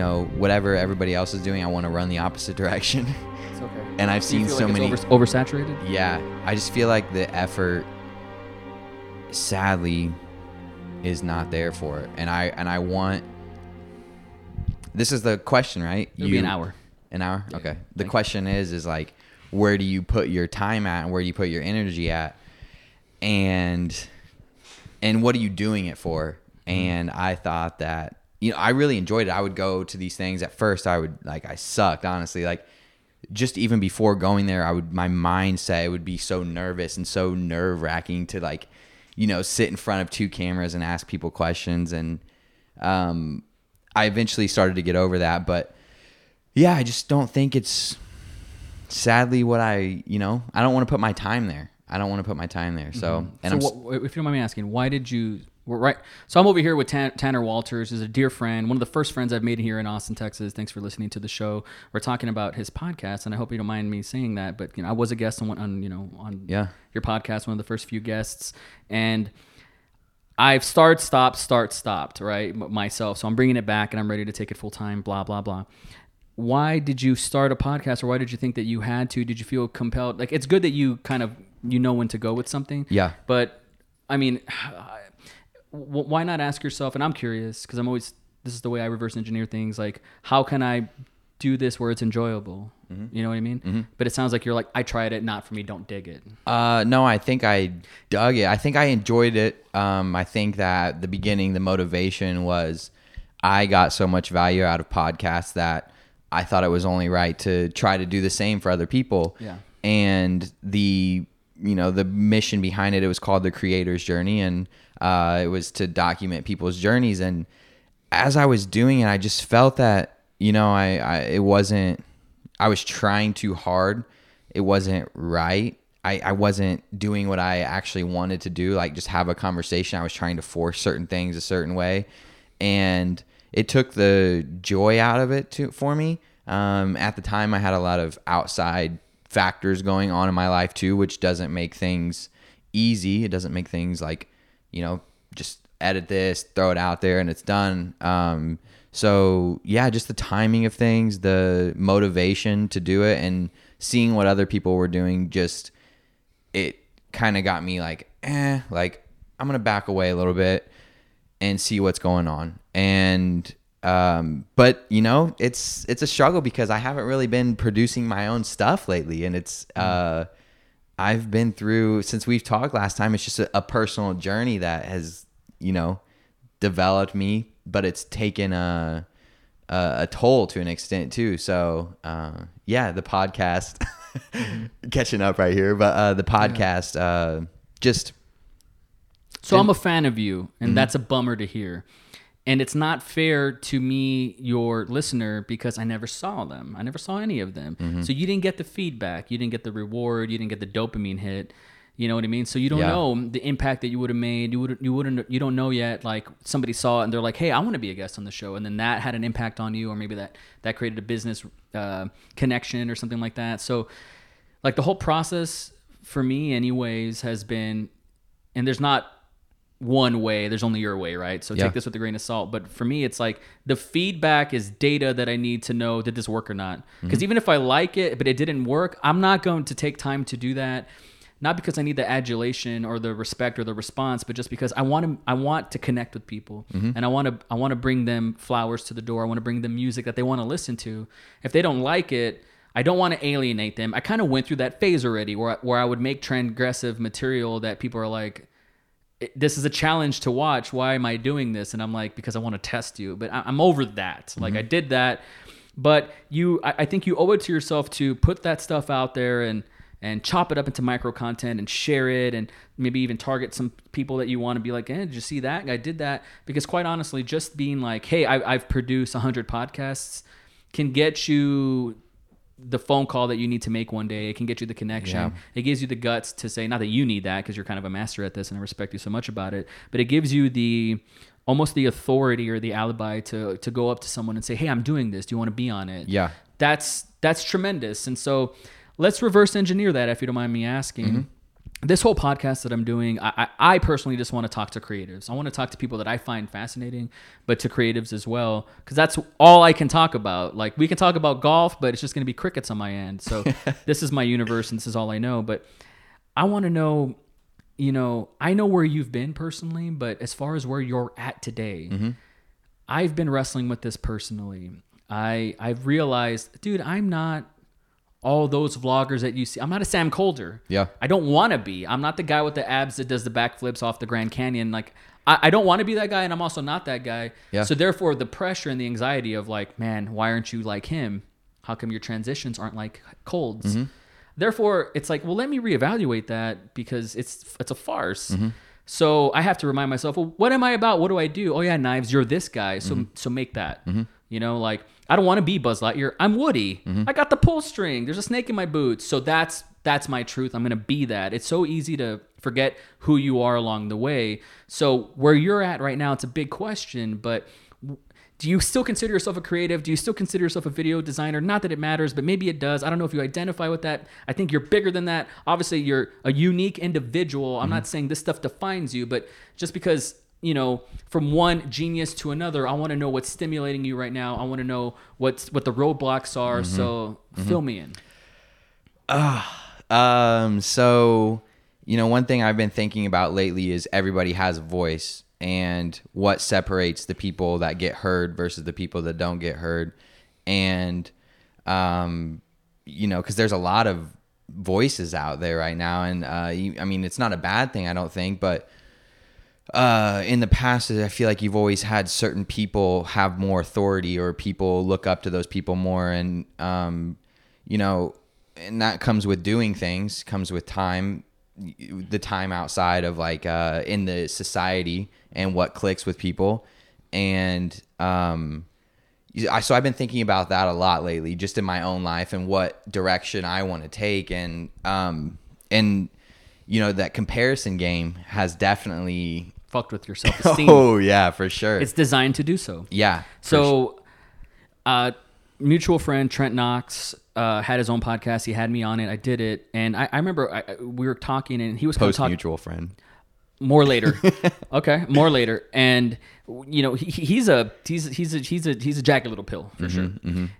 know, whatever everybody else is doing, I want to run the opposite direction. It's okay. and I've Do you seen so like many. over, oversaturated. Yeah, I just feel like the effort, sadly, is not there for it, and I and I want. This is the question, right? It'll be an hour. An hour. Yeah, okay. The thank you. question is, is like, where do you put your time at, and where do you put your energy at, and and what are you doing it for? Mm-hmm. And I thought that you know I really enjoyed it. I would go to these things at first. I would like I sucked honestly. Like just even before going there, I would my mindset would be so nervous and so nerve wracking to like you know sit in front of two cameras and ask people questions. And um, I eventually started to get over that, but yeah, I just don't think it's sadly what I you know I don't want to put my time there. I don't want to put my time there. So and Mm-hmm. so I'm what, if you don't mind me asking, why did you? We're right. So I'm over here with Tan, Tanner Walters, who's a dear friend, one of the first friends I've made here in Austin, Texas. Thanks for listening to the show. We're talking about his podcast, and I hope you don't mind me saying that. But you know, I was a guest on one, on you know on Yeah. your podcast, one of the first few guests, and I've start, stopped, start, stopped, right m- myself. So I'm bringing it back, and I'm ready to take it full time. Blah blah blah. Why did you start a podcast, or why did you think that you had to? Did you feel compelled? Like it's good that you kind of you know when to go with something. Yeah. But I mean, w- why not ask yourself? And I'm curious because I'm always this is the way I reverse engineer things. Like, how can I do this where it's enjoyable? You know what I mean? But it sounds like you're like, I tried it, not for me. Don't dig it. Uh, no, I think I dug it. I think I enjoyed it. Um, I think that the beginning, the motivation was I got so much value out of podcasts that I thought it was only right to try to do the same for other people. Yeah. And the you know the mission behind it, it was called the Creator's Journey, and uh, it was to document people's journeys. And as I was doing it, I just felt that you know I, I it wasn't I was trying too hard. It wasn't right. I, I wasn't doing what I actually wanted to do, like just have a conversation. I was trying to force certain things a certain way, and it took the joy out of it to for me. Um, at the time, I had a lot of outside factors going on in my life too, which doesn't make things easy. It doesn't make things like you know just edit this, throw it out there, and it's done. Um, so yeah, just the timing of things, the motivation to do it, and seeing what other people were doing, just it kind of got me like, eh, like I'm gonna back away a little bit and see what's going on. And um, but you know, it's it's a struggle because I haven't really been producing my own stuff lately, and it's uh, I've been through since we've talked last time. It's just a, a personal journey that has you know developed me, but it's taken a a, a toll to an extent too. So uh, yeah, the podcast catching up right here, but uh, the podcast uh, just So I'm a fan of you, and that's a bummer to hear. And it's not fair to me, your listener, because I never saw them. I never saw any of them. So you didn't get the feedback. You didn't get the reward. You didn't get the dopamine hit. You know what I mean? So you don't Yeah. know the impact that you would have made. You would you wouldn't you don't know yet. Like somebody saw it and they're like, "Hey, I want to be a guest on the show," and then that had an impact on you, or maybe that that created a business uh, connection or something like that. So, like the whole process for me, anyways, has been, and there's not one way there's only your way right? So Yeah. take this with a grain of salt. But for me it's like the feedback is data that i need to know did this work or not? Because mm-hmm. even if i like it but it didn't work i'm not going to take time to do that not because i need the adulation or the respect or the response but just because i want to i want to connect with people. Mm-hmm. And i want to i want to bring them flowers to the door. I want to bring them music that they want to listen to. If they don't like it I don't want to alienate them. I kind of went through that phase already where, where I would make transgressive material that people are like, this is a challenge to watch. Why am I doing this? And I'm like, because I want to test you. But I- I'm over that. Like I did that, but you, I I think you owe it to yourself to put that stuff out there and and chop it up into micro content and share it and maybe even target some people that you want to be like, eh, did you see that? I did that because quite honestly, just being like, hey, I, I've produced hundred podcasts can get you the phone call that you need to make one day. It can get you the connection. Yeah. It gives you the guts to say, not that you need that because you're kind of a master at this and I respect you so much about it, but it gives you the almost the authority or the alibi to to go up to someone and say, "Hey, I'm doing this. Do you want to be on it?" Yeah. That's that's tremendous. And so let's reverse engineer that if you don't mind me asking. Mm-hmm. This whole podcast that I'm doing, I, I, I personally just want to talk to creatives. I want to talk to people that I find fascinating, but to creatives as well, because that's all I can talk about. Like we can talk about golf, but it's just going to be crickets on my end. So this is my universe, and this is all I know. But I want to know, you know, I know where you've been personally, but as far as where you're at today, mm-hmm. I've been wrestling with this personally. I I've realized, dude, I'm not all those vloggers that you see. I'm not a Sam Kolder. Yeah. I don't want to be. I'm not the guy with the abs that does the backflips off the Grand Canyon. Like I, I don't want to be that guy, and I'm also not that guy. Yeah. So therefore, the pressure and the anxiety of like, man, why aren't you like him? How come your transitions aren't like Cold's? Mm-hmm. Therefore, it's like, well, let me reevaluate that because it's it's a farce. Mm-hmm. So I have to remind myself, well, what am I about? What do I do? Oh yeah, knives. You're this guy, so mm-hmm. so make that. You know, like I don't want to be Buzz Lightyear. I'm Woody. Mm-hmm. I got the pull string. There's a snake in my boots. So that's that's my truth. I'm gonna be that. It's so easy to forget who you are along the way. So where you're at right now, it's a big question, but do you still consider yourself a creative? Do you still consider yourself a video designer? Not that it matters, but maybe it does. I don't know if you identify with that. I think you're bigger than that. Obviously, you're a unique individual. I'm mm-hmm. not saying this stuff defines you, but just because, you know, from one genius to another, I want to know what's stimulating you right now. I want to know what's what the roadblocks are. So fill me in. Um, so, you know, one thing I've been thinking about lately is everybody has a voice and what separates the people that get heard versus the people that don't get heard. And, um, you know, because there's a lot of voices out there right now. And, uh, you, I mean, it's not a bad thing, I don't think, but, uh, in the past, I feel like you've always had certain people have more authority or people look up to those people more. And, um, you know, and that comes with doing things, comes with time, the time outside of like, uh, in the society and what clicks with people. And, um, I, so I've been thinking about that a lot lately, just in my own life and what direction I want to take. And, um, and, you know, that comparison game has definitely Fucked with your self esteem. Oh yeah, for sure. It's designed to do so. yeah. So, uh, mutual friend Trent Knox uh, had his own podcast. He had me on it. I did it, and I, I remember I, we were talking, and he was post mutual friend. more later. okay, more later, and you know he, he's a he's he's a he's a he's a jagged little pill for sure.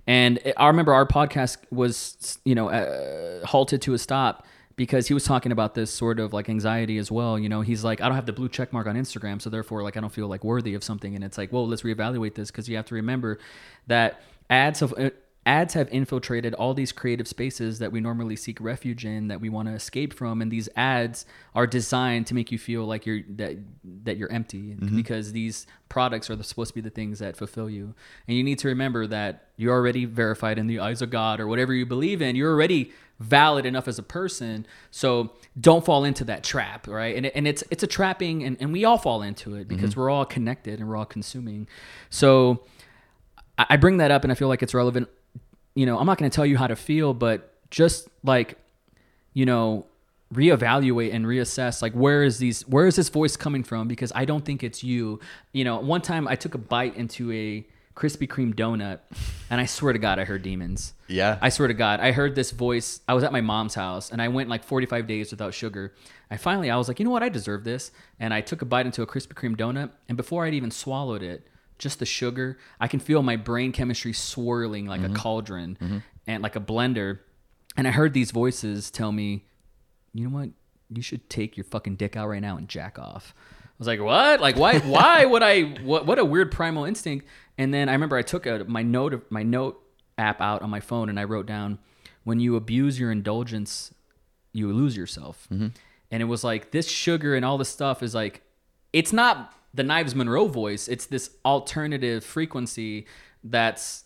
And I remember our podcast was you know uh, halted to a stop because he was talking about this sort of like anxiety as well. You know, he's like, I don't have the blue check mark on Instagram, so therefore, like, I don't feel like worthy of something. And it's like, well, let's reevaluate this because you have to remember that ads have. Uh, Ads have infiltrated all these creative spaces that we normally seek refuge in that we want to escape from and these ads are designed to make you feel like you're that that you're empty mm-hmm. because these products are the, supposed to be the things that fulfill you. And you need to remember that you're already verified in the eyes of god or whatever you believe in. You're already valid enough as a person. So don't fall into that trap right? And, and it's it's a trapping and, and we all fall into it because mm-hmm. we're all connected and we're all consuming. So I bring that up and I feel like it's relevant. You know, I'm not going to tell you how to feel, but just like, you know, reevaluate and reassess like where is these where is this voice coming from because I don't think it's you. You know, one time I took a bite into a Krispy Kreme donut and I swear to god I heard demons. Yeah. I swear to God, I heard this voice. I was at my mom's house and I went like 45 days without sugar. I finally, I was like, you know what? I deserve this. And I took a bite into a Krispy Kreme donut. And before I'd even swallowed it, just the sugar, I can feel my brain chemistry swirling like a mm-hmm. cauldron mm-hmm. and like a blender. And I heard these voices tell me, you know what? You should take your fucking dick out right now and jack off. I was like, what? Like, why? Why would I? What? What a weird primal instinct. And then I remember I took a, my note my note app out on my phone and I wrote down, when you abuse your indulgence, you lose yourself. Mm-hmm. And it was like this sugar and all this stuff is like, it's not the Knives Monroe voice. It's this alternative frequency that's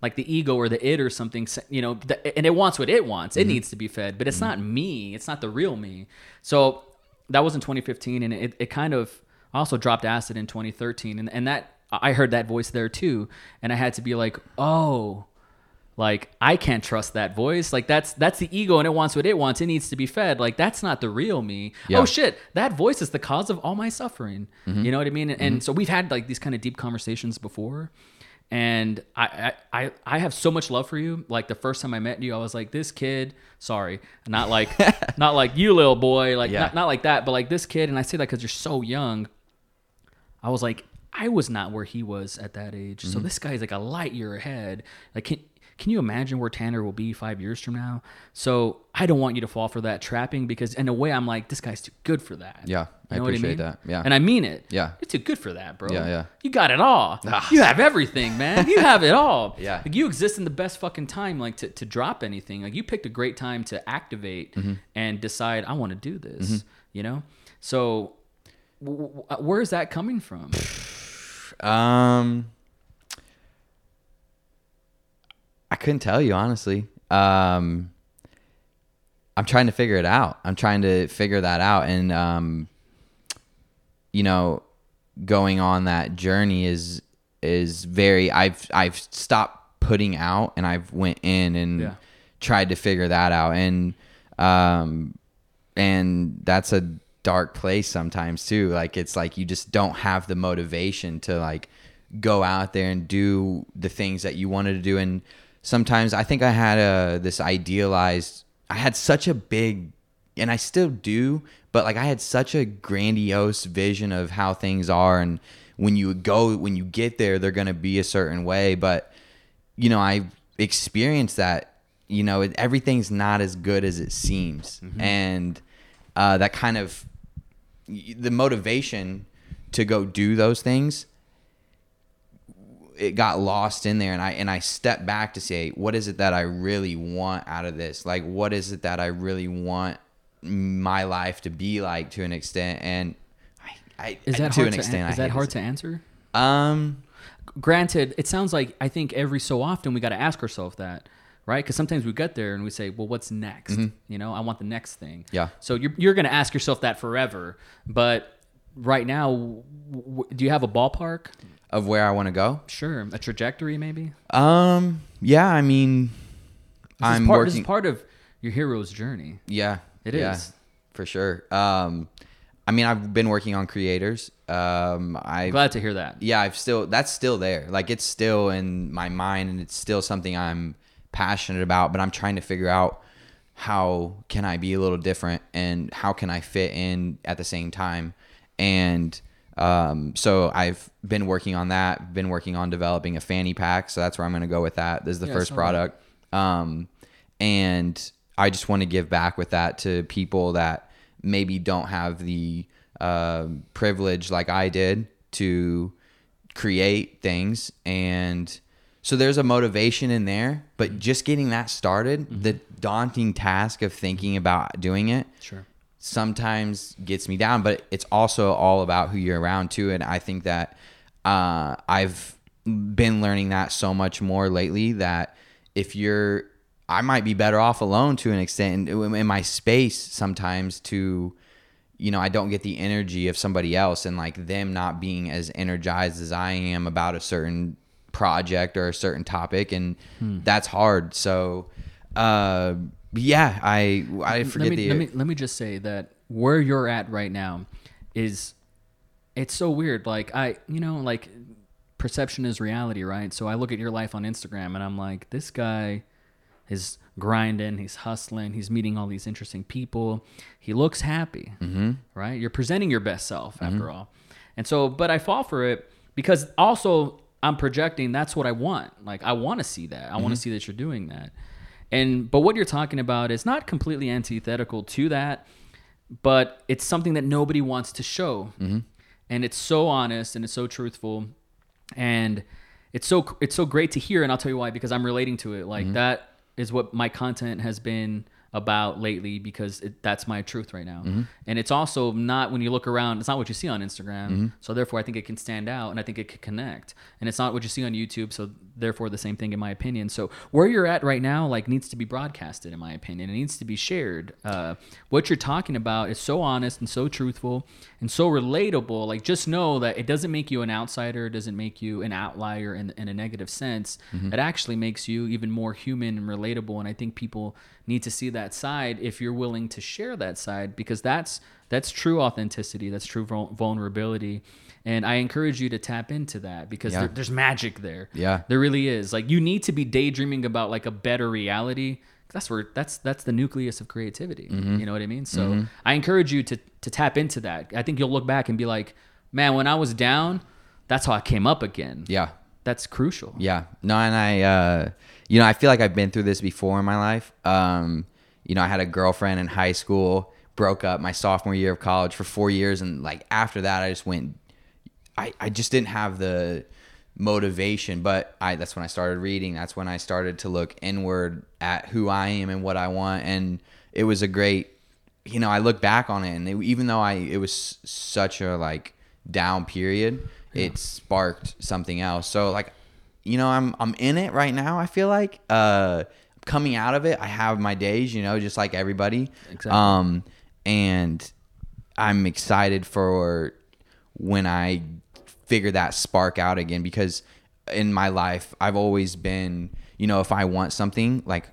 like the ego or the it or something you know th- and it wants what it wants. It mm-hmm. needs to be fed but it's mm-hmm. not me. It's not the real me. So that was in 2015 and it, it kind of I also dropped acid in 2013 and, and that i heard that voice there too and i had to be like oh like i can't trust that voice like that's that's the ego and it wants what it wants it needs to be fed like that's not the real me Yeah. oh shit that voice is the cause of all my suffering mm-hmm. you know what i mean and mm-hmm. so we've had like these kind of deep conversations before And I, I, I- have so much love for you. Like the first time I met you, I was like, this kid, sorry, not like, not like you little boy, like Yeah. not, not like that, but like this kid. And I say that because you're so young. I was like, I was not where he was at that age. So mm-hmm. this guy's like a light year ahead. Like, can can you imagine where Tanner will be five years from now? So I don't want you to fall for that trapping because in a way I'm like, this guy's too good for that. Yeah, I You know what appreciate mean? that. Yeah. and I mean it. Yeah. you're too good for that, bro. Yeah, yeah. You got it all. Ah. You have everything, man. You have it all. Yeah. like you exist in the best fucking time, like to to drop anything. Like you picked a great time to activate Mm-hmm. and decide I want to do this. You know, so. w- w- Where is that coming from? Um, I couldn't tell you honestly. Um, I'm trying to figure it out. I'm trying to figure that out, and um, you know, going on that journey is is very. I've I've stopped putting out, and I've went in and Yeah. tried to figure that out, and um, and that's a dark place sometimes too like it's like you just don't have the motivation to like go out there and do the things that you wanted to do and sometimes i think i had a this idealized i had such a big and i still do but like i had such a grandiose vision of how things are and when you go when you get there they're going to be a certain way but you know, I experienced that, you know, it, everything's not as good as it seems. And uh, that kind of, the motivation to go do those things, it got lost in there. And I, and I stepped back to say, what is it that I really want out of this? Like, what is it that I really want my life to be like to an extent? And I, I Is that to hard an to extent, an- is that hard to answer? Um, Granted, it sounds like I think every so often we got to ask ourselves that, right? Because sometimes we get there and we say, "Well, what's next?" You know, I want the next thing. Mm-hmm. Yeah. So you're you're gonna ask yourself that forever, but right now, w- w- do you have a ballpark? Of where I want to go. Sure, a trajectory maybe. Um. Yeah. I mean, This I'm is part, This working. is part of your hero's journey. yeah. It is is. for sure. Um. I mean, I've been working on creators. Um. I. Glad to hear that. Yeah. I've still. That's still there. Like it's still in my mind, and it's still something I'm passionate about. But I'm trying to figure out how can I be a little different, and how can I fit in at the same time, and. Um, so I've been working on that, been working on developing a fanny pack. So that's where I'm going to go with that. This is the Yeah, first product. Um, and I just want to give back with that to people that maybe don't have the uh, privilege like I did to create things. And so there's a motivation in there, but just getting that started, the daunting task of thinking about doing it, Sure. Sometimes gets me down, but it's also all about who you're around too. And I think that uh, I've been learning that so much more lately that if you're, I might be better off alone to an extent in, in my space sometimes to, you know, I don't get the energy of somebody else and like them not being as energized as I am about a certain project or a certain topic. And that's hard. So, uh, yeah, I, I forget let me, the, let me let me just say that where you're at right now is it's so weird. Like i you know like perception is reality right? So i look at your life on instagram and i'm like this guy is grinding he's hustling he's meeting all these interesting people. He looks happy mm-hmm. right? You're presenting your best self after all. And so but i fall for it because also i'm projecting that's what i want. Like i want to see that. I want to see that you're doing that and but what you're talking about is not completely antithetical to that, but it's something that nobody wants to show. Mm-hmm. And it's so honest and it's so truthful and it's so it's so great to hear and I'll tell you why because I'm relating to it. Like mm-hmm. that is what my content has been about lately because it, that's my truth right now. Mm-hmm. And it's also not when you look around, it's not what you see on Instagram. Mm-hmm. So therefore, I think it can stand out and I think it can connect. And it's not what you see on YouTube. So therefore, the same thing in my opinion. So where you're at right now, like needs to be broadcasted in my opinion. It needs to be shared. Uh, what you're talking about is so honest and so truthful and so relatable. Like just know that it doesn't make you an outsider. It doesn't make you an outlier in, in a negative sense. Mm-hmm. It actually makes you even more human and relatable. And I think people need to see that side if you're willing to share that side because that's that's true authenticity that's true vulnerability and i encourage you to tap into that because Yeah. there, there's magic there Yeah. there really is like you need to be daydreaming about like a better reality that's where that's that's the nucleus of creativity Mm-hmm. you know what i mean so i encourage you to to tap into that i think you'll look back and be like man when i was down that's how i came up again Yeah. that's crucial Yeah. No, and I, uh, you know, I feel like I've been through this before in my life. Um, you know, I had a girlfriend in high school, broke up my sophomore year of college for four years. And like after that, I just went, I, I just didn't have the motivation, but I, that's when I started reading. That's when I started to look inward at who I am and what I want. And it was a great, you know, I look back on it and it, even though I, it was such a like down period, it sparked something else. So like, you know, I'm, I'm in it right now. I feel like, uh, coming out of it, I have my days, you know, just like everybody. Exactly. Um, and I'm excited for when I figure that spark out again because in my life I've always been, you know, if I want something, like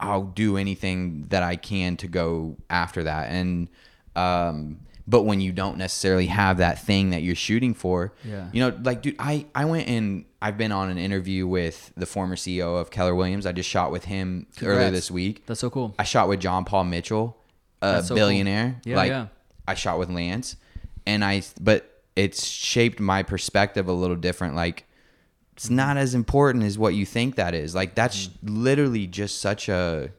I'll do anything that I can to go after that. And um but when you don't necessarily have that thing that you're shooting for, Yeah. you know, like dude, I I went and I've been on an interview with the former CEO of Keller Williams. I just shot with him earlier this week. that's so cool I shot with John Paul Mitchell, a so cool. billionaire. Yeah, like yeah. I shot with Lance, and I but it's shaped my perspective a little different. Like it's not as important as what you think that is. Like that's Mm-hmm. literally just such a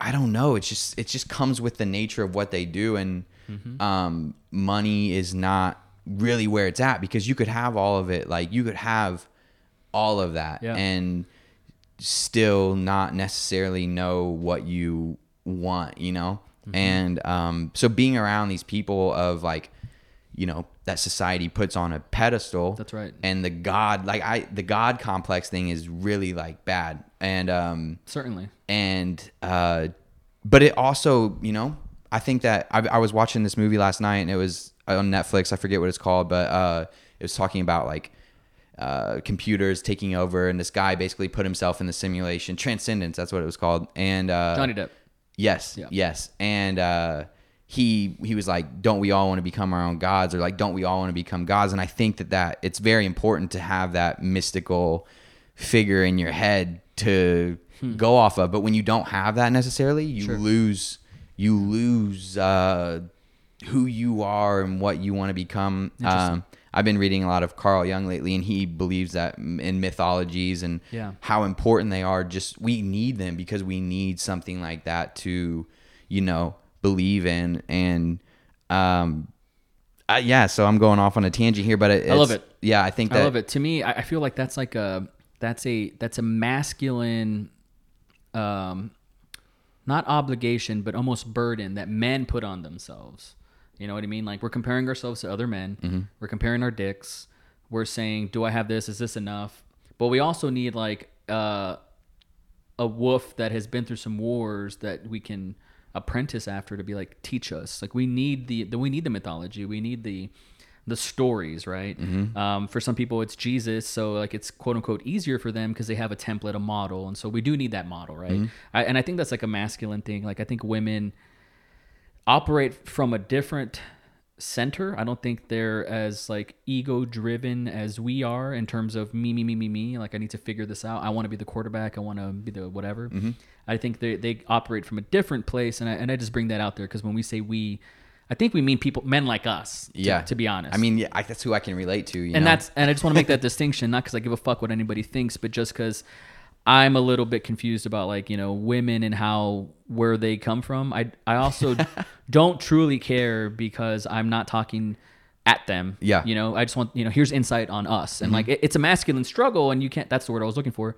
I don't know. It's just it just comes with the nature of what they do, and Mm-hmm. um, money is not really where it's at because you could have all of it. Like you could have all of that, Yeah. and still not necessarily know what you want, you know? Mm-hmm. And um, so being around these people of like, you know, that society puts on a pedestal. That's right. And the God, like I, the God complex thing is really like bad. And, um, certainly and, uh, but it also, you know, I think that I, I was watching this movie last night and it was on Netflix. I forget what it's called, but, uh, it was talking about like, uh, computers taking over, and this guy basically put himself in the simulation. Transcendence, that's what it was called. And uh, johnny depp Yes. Yeah. Yes. And uh, he he was like, "Don't we all want to become our own gods?" Or like, "Don't we all want to become gods?" And I think that that it's very important to have that mystical figure in your head to go off of. But when you don't have that necessarily, you Sure. lose you lose uh, who you are and what you want to become. Um, I've been reading a lot of Carl Jung lately, and he believes that in mythologies and Yeah. how important they are. Just we need them because we need something like that to, you know, believe in. And um, uh, yeah, so I'm going off on a tangent here, but it, I love it. Yeah, I think that I love it. To me, I, I feel like that's like a that's a that's a masculine, um, not obligation, but almost burden that men put on themselves. You know what I mean? Like we're comparing ourselves to other men. Mm-hmm. We're comparing our dicks. We're saying, "Do I have this? Is this enough?" But we also need like uh, a wolf that has been through some wars that we can apprentice after to be like teach us like we need the, the we need the mythology we need the the stories right mm-hmm. um, for some people it's jesus so like it's quote unquote easier for them because they have a template a model and so we do need that model right mm-hmm. I, and i think that's like a masculine thing like i think women operate from a different center. I don't think they're as like ego driven as we are in terms of me, me, me, me, me. Like I need to figure this out. I want to be the quarterback. I want to be the whatever. Mm-hmm. I think they they operate from a different place, and I and I just bring that out there because when we say we, I think we mean people, men like us. To, yeah. To be honest, I mean, yeah, I, that's who I can relate to. You and know? that's and I just want to make that distinction, not because I give a fuck what anybody thinks, but just because I'm a little bit confused about like you know women and how where they come from. I I also don't truly care because I'm not talking at them. Yeah. Mm-hmm. you know, I just want you know here's insight on us, and like it, it's a masculine struggle, and you can't. That's the word I was looking for.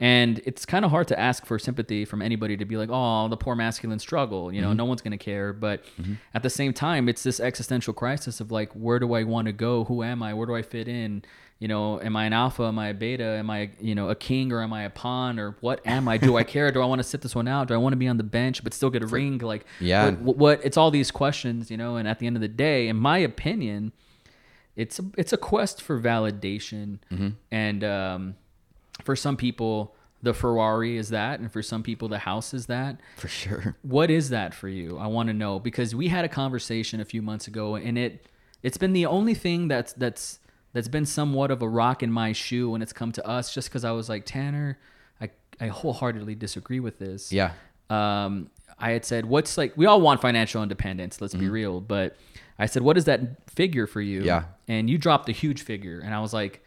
And it's kind of hard to ask for sympathy from anybody to be like, oh, the poor masculine struggle. You know, mm-hmm. no one's going to care. But mm-hmm. at the same time, it's this existential crisis of like, where do I want to go? Who am I? Where do I fit in? You know, am I an alpha? Am I a beta? Am I, you know, a king or am I a pawn or what am I? Do I care? Do I want to sit this one out? Do I want to be on the bench but still get a ring? Like, Yeah. what, what? It's all these questions, you know. And at the end of the day, in my opinion, it's a, it's a quest for validation mm-hmm. and um, for some people the Ferrari is that, and for some people, the house is that. For sure. What is that for you? I want to know because we had a conversation a few months ago, and it it's been the only thing that's that's that's been somewhat of a rock in my shoe when it's come to us. Just because I was like Tanner, I I wholeheartedly disagree with this. Yeah. Um, I had said, "What's like? We all want financial independence. Let's be real." But I said, "What is that figure for you?" Mm-hmm. Yeah. And you dropped a huge figure, and I was like,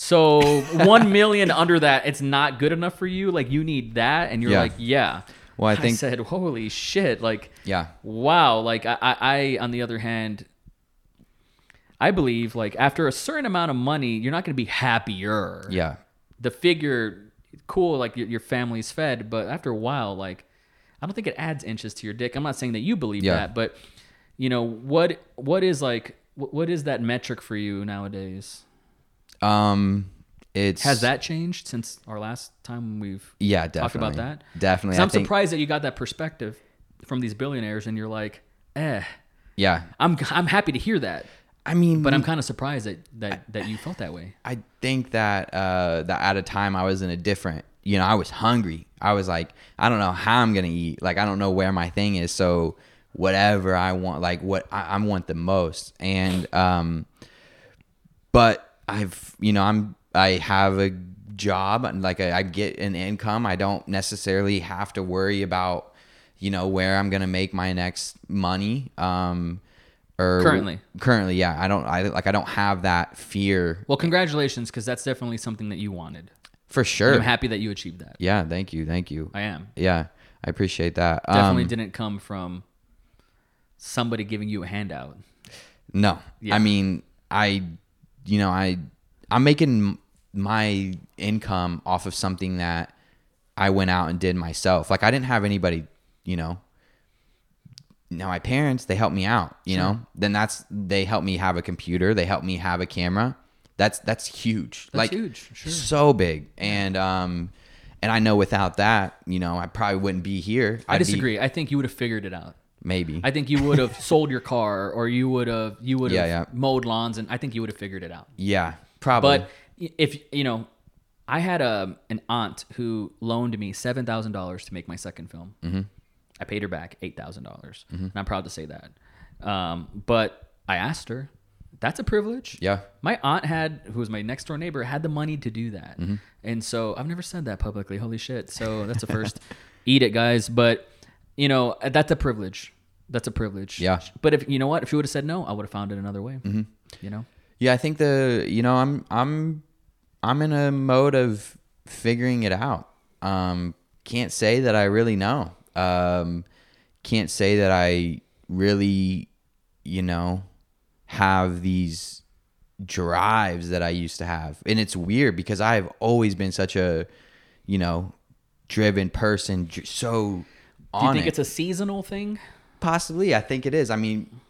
"So one million under that, it's not good enough for you. Like you need that." And you're Yeah. like, "Yeah." Well, I think- said, "Holy shit!" Like, Yeah. wow. Like I, I, I, on the other hand, I believe like after a certain amount of money, you're not going to be happier Yeah. the figure cool like your, your family's fed but after a while like i don't think it adds inches to your dick i'm not saying that you believe Yeah. that but you know what what is like what, what is that metric for you nowadays Um, it's has that changed since our last time we've Yeah, talked definitely. about that Definitely. I i'm think- surprised that you got that perspective from these billionaires and you're like eh Yeah. i'm i'm happy to hear that I mean, but i'm kind of surprised that that that you felt that way I think that uh, that at a time I was in a different, you know, I was hungry. I was like, I don't know how I'm gonna eat. Like, I don't know where my thing is. So whatever I want, like what I, I want the most, and um, but I've, you know, I'm I have a job and like I, I get an income. I don't necessarily have to worry about, you know, where I'm gonna make my next money. Um, or Currently. currently, yeah. I don't. I like. I don't have that fear well congratulations because that's definitely something that you wanted for sure. i'm happy that you achieved that Yeah, thank you, thank you. i am Yeah, I appreciate that. definitely Um, didn't come from somebody giving you a handout. No, Yeah. I mean, I, you know, I, I'm making my income off of something that I went out and did myself. Like I didn't have anybody, you know. Now my parents, they helped me out, you know. Then that's they helped me have a computer. They helped me have a camera. That's that's huge. That's like huge, sure. so big. And um, and I know without that, you know, I probably wouldn't be here. I I'd be- disagree. I think you would have figured it out. Maybe. I think you would have sold your car, or you would have you would have Yeah, yeah. mowed lawns, and I think you would have figured it out. yeah, probably. But if you know, I had a an aunt who loaned me seven thousand dollars to make my second film. Mm-hmm. I paid her back eight thousand dollars, Mm-hmm. and I'm proud to say that. Um, but I asked her. That's a privilege. Yeah. My aunt had, who was my next door neighbor, had the money to do that, Mm-hmm. and so I've never said that publicly. Holy shit! So that's a first. Eat it, guys. But you know that's a privilege. That's a privilege. Yeah. But if you know what, if you would have said no, I would have found it another way. Mm-hmm. You know. Yeah, I think the you know I'm I'm I'm in a mode of figuring it out. Um, can't say that I really know. Um, can't say that I really, you know, have these drives that I used to have, and it's weird because I've always been such a, you know, driven person, so Do you think it. it's a seasonal thing? Possibly, I think it is. I mean,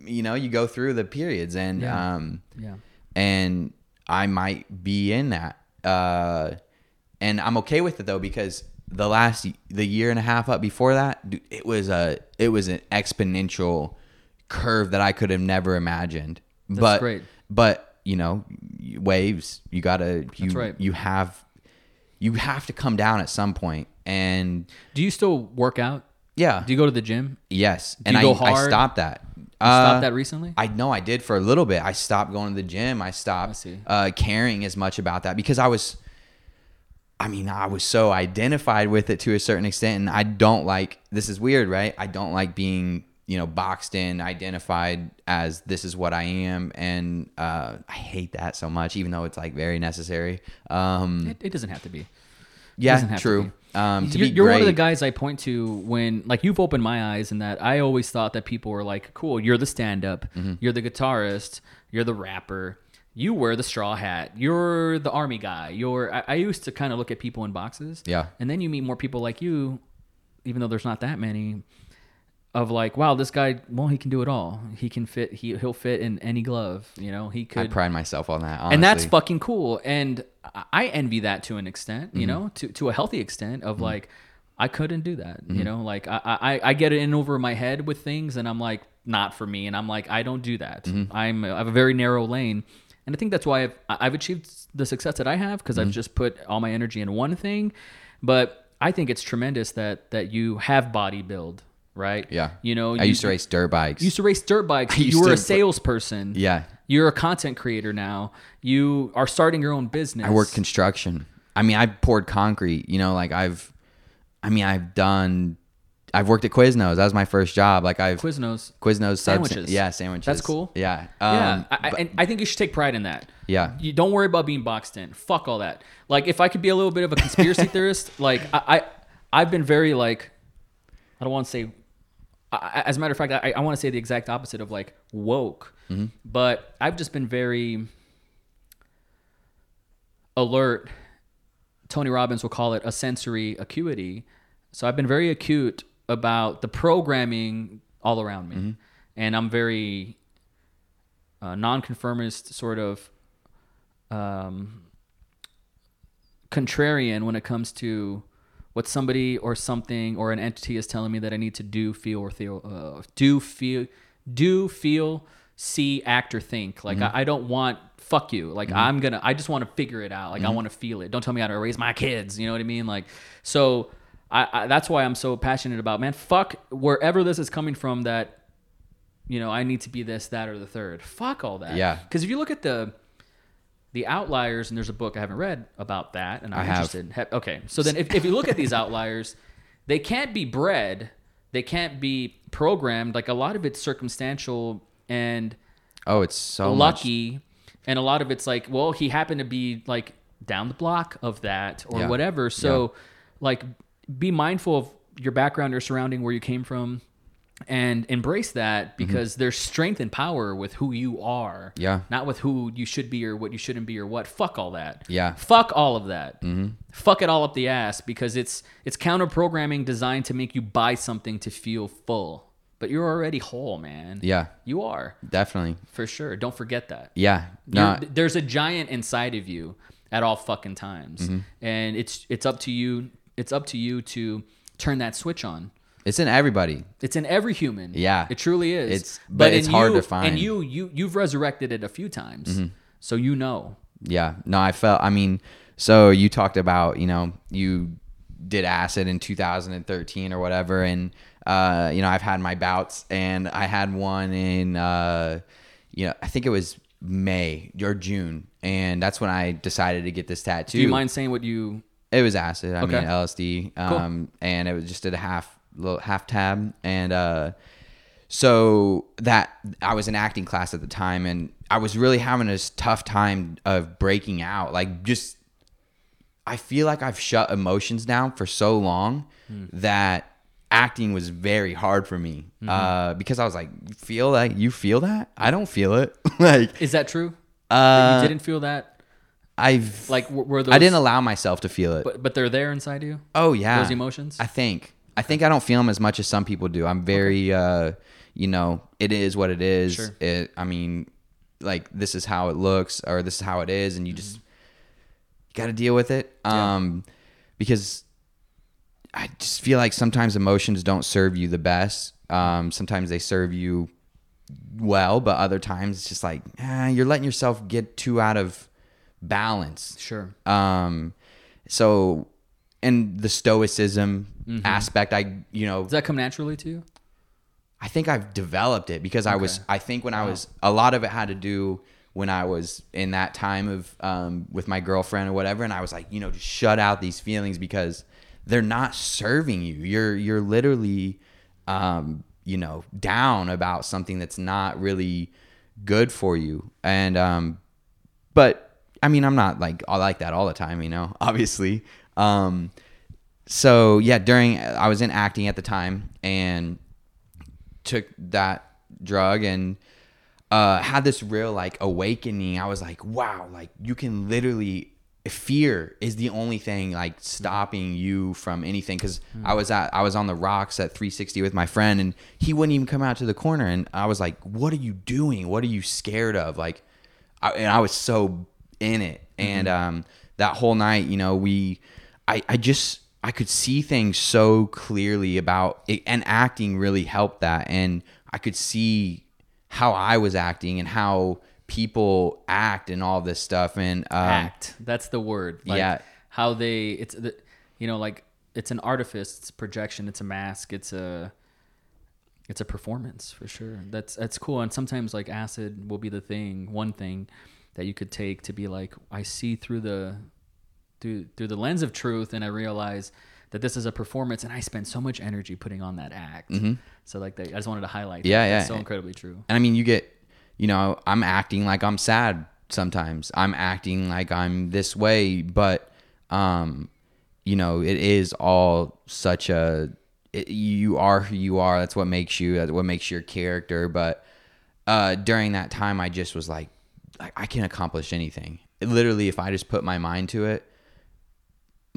you know, you go through the periods, and Yeah. um, Yeah. and I might be in that. Uh, and I'm okay with it though because the last the year and a half up before that, dude, it was a it was an exponential curve that I could have never imagined. but great. but you know, waves. You gotta you right. you have you have to come down at some point, and Do you still work out? yeah, Do you go to the gym? yes, you and I go I hard? stopped that. You stopped that recently? I know I did for a little bit. I stopped going to the gym. I stopped I uh, caring as much about that because I was, I mean, I was so identified with it to a certain extent, and I don't like. This is weird, right? I don't like being, you know, boxed in, identified as this is what I am, and uh, I hate that so much, even though it's like very necessary. Um, It, it doesn't have to be. yeah, true. Um, to you're be you're great, one of the guys I point to when, like, you've opened my eyes in that I always thought that people were like, cool, you're the stand up, Mm-hmm. you're the guitarist, you're the rapper, you wear the straw hat, you're the army guy. You're, I, I used to kind of look at people in boxes. Yeah. And then you meet more people like you, even though there's not that many, of like, wow, this guy, well, he can do it all. He can fit, he, he'll fit in any glove, you know, he could. I pride myself on that, honestly. and that's fucking cool and I- envy that to an extent Mm-hmm. you know to, to a healthy extent of like i couldn't do that Mm-hmm. you know like I, I i get in over my head with things and i'm like not for me and i'm like i don't do that Mm-hmm. i'm i have a very narrow lane and I think that's why I've I've achieved the success that I have because Mm-hmm. I've just put all my energy in one thing. But I think it's tremendous that that you have body build, right? Yeah. You know, I you, used to race dirt bikes. you used to race dirt bikes. You were to- a salesperson. yeah. You're a content creator now. You are starting your own business. I worked construction. I mean, I poured concrete. You know, like I've, I mean, I've done. I've worked at Quiznos. That was my first job. Like I've Quiznos. Quiznos subs- Sandwiches. Yeah, sandwiches. That's cool. Yeah. yeah, Um, I, I, and I think you should take pride in that. Yeah. you don't worry about being boxed in. Fuck all that. Like, if I could be a little bit of a conspiracy theorist, like I, I, I've been very like, I don't want to say. I, as a matter of fact, I, I want to say the exact opposite of like woke, Mm-hmm. but I've just been very alert. Tony Robbins will call it a sensory acuity. So I've been very acute about the programming all around me, Mm-hmm. and I'm very uh, nonconformist, sort of um, contrarian when it comes to what somebody or something or an entity is telling me that I need to do, feel, or feel, uh, do, feel, do, feel, see, act, or think. Like mm-hmm. I, I don't want fuck you. Like mm-hmm. I'm gonna. I just want to figure it out. Like I mm-hmm. want to feel it. Don't tell me how to raise my kids. You know what I mean? Like so. I, I that's why I'm so passionate about man. Fuck wherever this is coming from. That you know I need to be this, that, or the third. Fuck all that. Yeah. Because if you look at the the outliers, and there's a book I haven't read about that, and I'm I have. interested. He- Okay, so then if, if you look at these outliers, they can't be bred, they can't be programmed. Like a lot of it's circumstantial and Oh, it's so much. lucky, and a lot of it's like, well, he happened to be like down the block of that or Yeah. whatever. So, like, be mindful of your background, your surrounding, where you came from, and embrace that Mm-hmm. because there's strength and power with who you are. Yeah. Not with who you should be or what you shouldn't be or what. Fuck all that. Yeah. Fuck all of that. Mm-hmm. Fuck it all up the ass because it's it's counter programming designed to make you buy something to feel full. But you're already whole, man. Yeah, You are definitely. for sure. Don't forget that. Yeah. No. there's a giant inside of you at all fucking times, Mm-hmm. and it's it's up to you. It's up to you to turn that switch on. It's in everybody. It's in every human. Yeah. it truly is. It's- but in it's hard you- to find. Mm-hmm. And you you you've resurrected it a few times, so you know. Yeah. No, I felt. I mean, so you talked about you know you did acid in 2013 or whatever, and uh, you know I've had my bouts, and I had one in uh, you know I think it was May or June, and that's when I decided to get this tattoo. Do you mind saying what you? It was acid. I Okay. mean LSD. Um, and it was just at a half little half tab, and uh, so that I was in acting class at the time, and I was really having this tough time of breaking out. Like just, I feel like I've shut emotions down for so long that acting was very hard for me uh, because I was like, feel that? You feel that? I don't feel it. like Is that true? That uh, you didn't feel that? I've Like were, were those? I didn't allow myself to feel it. But but they're there inside you. Oh yeah, Those emotions? I think. I think I don't feel them as much as some people do. I'm very, uh, you know, it is what it is. Sure. It. I mean, like this is how it looks, or this is how it is, and you Mm-hmm. just got to deal with it. Um, because I just feel like sometimes emotions don't serve you the best. Um, sometimes they serve you well, but other times it's just like eh, you're letting yourself get too out of balance. Sure. Um, so, and the stoicism aspect, I, you know, Does that come naturally to you? I think I've developed it because I was, I think when I was, a lot of it had to do when I was in that time of, um, with my girlfriend or whatever. And I was like, you know, just shut out these feelings because they're not serving you. You're, you're literally, um, you know, down about something that's not really good for you. And, um, but I mean, I'm not like I like that all the time, you know. Obviously, um, so yeah. During I was in acting at the time and took that drug and uh, had this real like awakening. I was like, wow, like you can literally fear is the only thing like stopping you from anything because i was at i was on the rocks at 360 with my friend and he wouldn't even come out to the corner and i was like what are you doing what are you scared of like I, and I was so in it. And um, that whole night, you know, we, I, I just, I could see things so clearly about it, and acting really helped that. And I could see how I was acting and how people act and all this stuff and um, act. That's the word. Like Yeah. How they it's the you know like it's an artifice, it's projection, it's a mask, it's a it's a performance for sure. That's that's cool. And sometimes like acid will be the thing, one thing that you could take to be like I see through the through through the lens of truth and I realize that this is a performance and I spend so much energy putting on that act. So like that, I just wanted to highlight that. Mm-hmm. Yeah, That's yeah. so incredibly true. And I mean, you get, you know, I'm acting like I'm sad sometimes. I'm acting like I'm this way, but, um, you know, it is all such a. It, you are who you are. That's what makes you. That's what makes your character. But uh, during that time, I just was like, I, I can accomplish anything. Literally, if I just put my mind to it,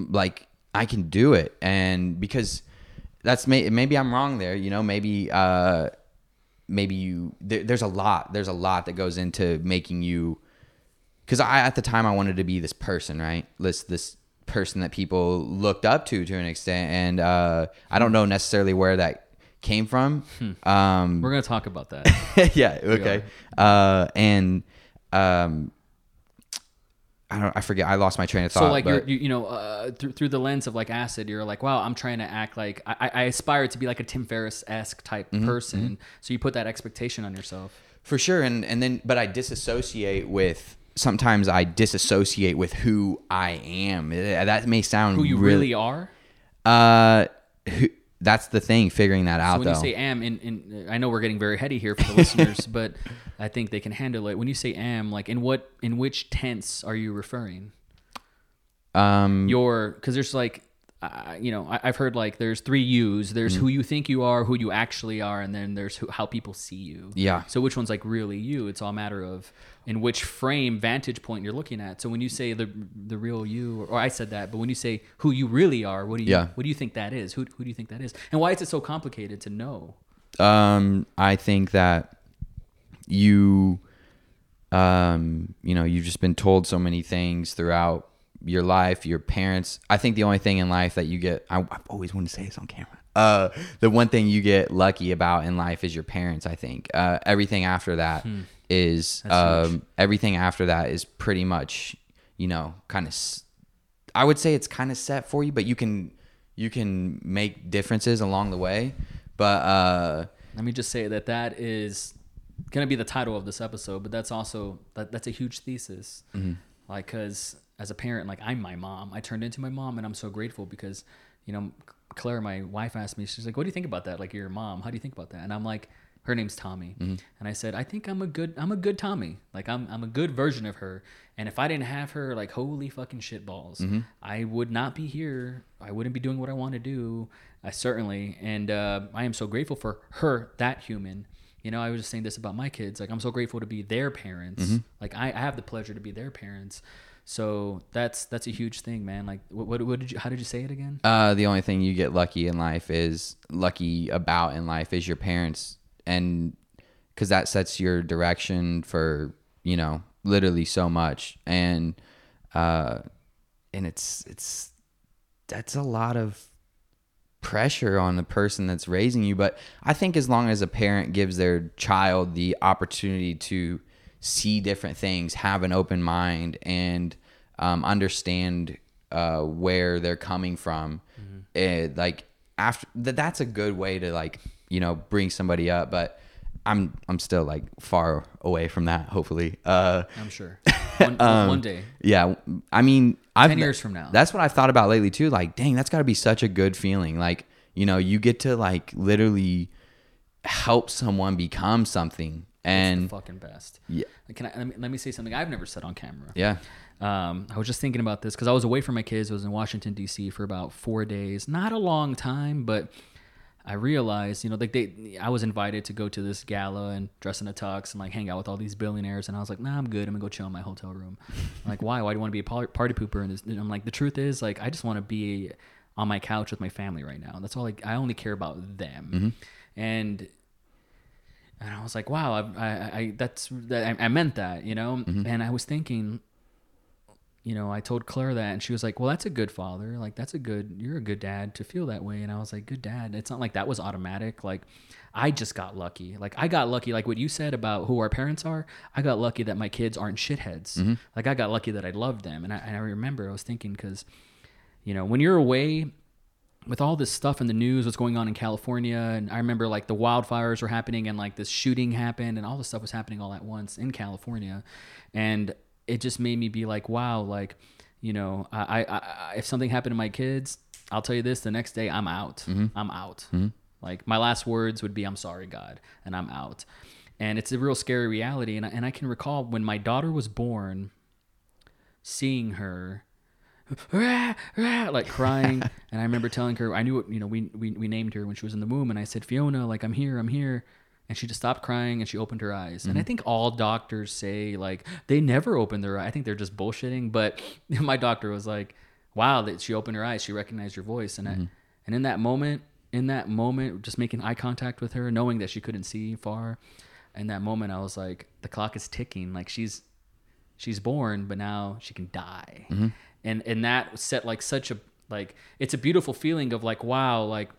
like I can do it. And because that's may, maybe I'm wrong there. You know, maybe uh, maybe you there, there's a lot there's a lot that goes into making you because i at the time i wanted to be this person right this this person that people looked up to to an extent and uh i don't know necessarily where that came from um We're gonna talk about that. yeah okay uh and um i don't i forget i lost my train of thought so like you're, you, you know uh, through, through the lens of like acid you're like wow i'm trying to act like i, I aspire to be like a tim ferriss-esque type Mm-hmm, person. so you put that expectation on yourself. For sure, and and then but I disassociate with sometimes I disassociate with who I am. That may sound who you really, are? Uh, who, that's the thing. Figuring that so out when though. you say am in, in i know we're getting very heady here for the listeners but i think they can handle it when you say am like in what in which tense are you referring um, your because there's like uh, you know I, i've heard like there's three yous there's Mm-hmm. who you think you are who you actually are and then there's who, how people see you Yeah. so which one's like really you it's all a matter of in which frame vantage point you're looking at so when you say the the real you or, i said that but when you say who you really are what do you Yeah. what do you think that is who, who do you think that is and why is it so complicated to know um, I think that you, um, you know, you've just been told so many things throughout your life, your parents. I think the only thing in life that you get, I, I've always wanted to say this on camera. Uh, the one thing you get lucky about in life is your parents. I think uh, everything after that is um, everything after that is pretty much, you know, kind of. I would say it's kind of set for you, but you can you can make differences along the way. But uh, let me just say that that is going to be the title of this episode but that's also that, that's a huge thesis Mm-hmm. like because as a parent like i'm my mom i turned into my mom and i'm so grateful because you know claire my wife asked me she's like what do you think about that like you're your mom how do you think about that and i'm like her name's tommy Mm-hmm. and i said i think i'm a good i'm a good tommy like i'm, I'm a good version of her and if i didn't have her like holy fucking shit balls Mm-hmm. i would not be here i wouldn't be doing what i want to do i certainly and uh, i am so grateful for her that human you know, I was just saying this about my kids. Like, I'm so grateful to be their parents. Mm-hmm. Like, I, I have the pleasure to be their parents. So that's that's a huge thing, man. Like, what, what, what did you? How did you say it again? uh, the only thing you get lucky in life is lucky about in life is your parents, and because that sets your direction for you know literally so much, and uh, and it's it's that's a lot of pressure on the person that's raising you. But I think as long as a parent gives their child the opportunity to see different things, have an open mind, and um, understand uh, where they're coming from, it like after that, that's a good way to like you know bring somebody up. But I'm I'm still like far away from that. Hopefully, uh, I'm sure one, Um, one day. yeah, I mean, I've 10 years from now. That's what I've thought about lately too. Like, dang, that's got to be such a good feeling. Like, you know, you get to like literally help someone become something, the and fucking best. yeah, Can I let me, let me say something I've never said on camera? yeah, Um, I was just thinking about this because I was away from my kids. I was in Washington D.C. for about four days. Not a long time, but I realized, you know, like they, I was invited to go to this gala and dress in a tux and like hang out with all these billionaires, and I was like, nah, I'm good. I'm gonna go chill in my hotel room. Like, why? Why do you want to be a party pooper? And, and I'm like, the truth is, like, I just want to be on my couch with my family right now. That's all. Like, I only care about them, mm-hmm. and and I was like, wow, I, I, I that's that I, I meant that, you know. Mm-hmm. And I was thinking, you know, I told Claire that, and she was like, "Well, that's a good father. Like, that's a good. You're a good dad to feel that way." And I was like, "Good dad." It's not like that was automatic. Like, I just got lucky. Like, I got lucky. Like what you said about who our parents are. I got lucky that my kids aren't shitheads. Mm-hmm. Like, I got lucky that I loved them. And I, and I remember I was thinking because, you know, when you're away with all this stuff in the news, what's going on in California, and I remember like the wildfires were happening, and like this shooting happened, and all this stuff was happening all at once in California, and it just made me be like, wow, like, you know, I, I, I if something happened to my kids, I'll tell you this: the next day, I'm out. Mm-hmm. I'm out. Mm-hmm. Like my last words would be, "I'm sorry, God," and I'm out. And it's a real scary reality. And I, and I can recall when my daughter was born, seeing her "Rah, rah," like crying and i remember telling her i knew it you know we, we we named her when she was in the womb and i said fiona like i'm here i'm here and she just stopped crying and she opened her eyes. And i mm-hmm. think all doctors say like they never open their i think they're just bullshitting but my doctor was like wow that she opened her eyes. She recognized your voice. And I, mm-hmm. and in that moment in that moment just making eye contact with her knowing that she couldn't see far in that moment i was like the clock is ticking. Like she's she's born but now she can die. Mm-hmm. And and that set like such a like it's a beautiful feeling of like wow like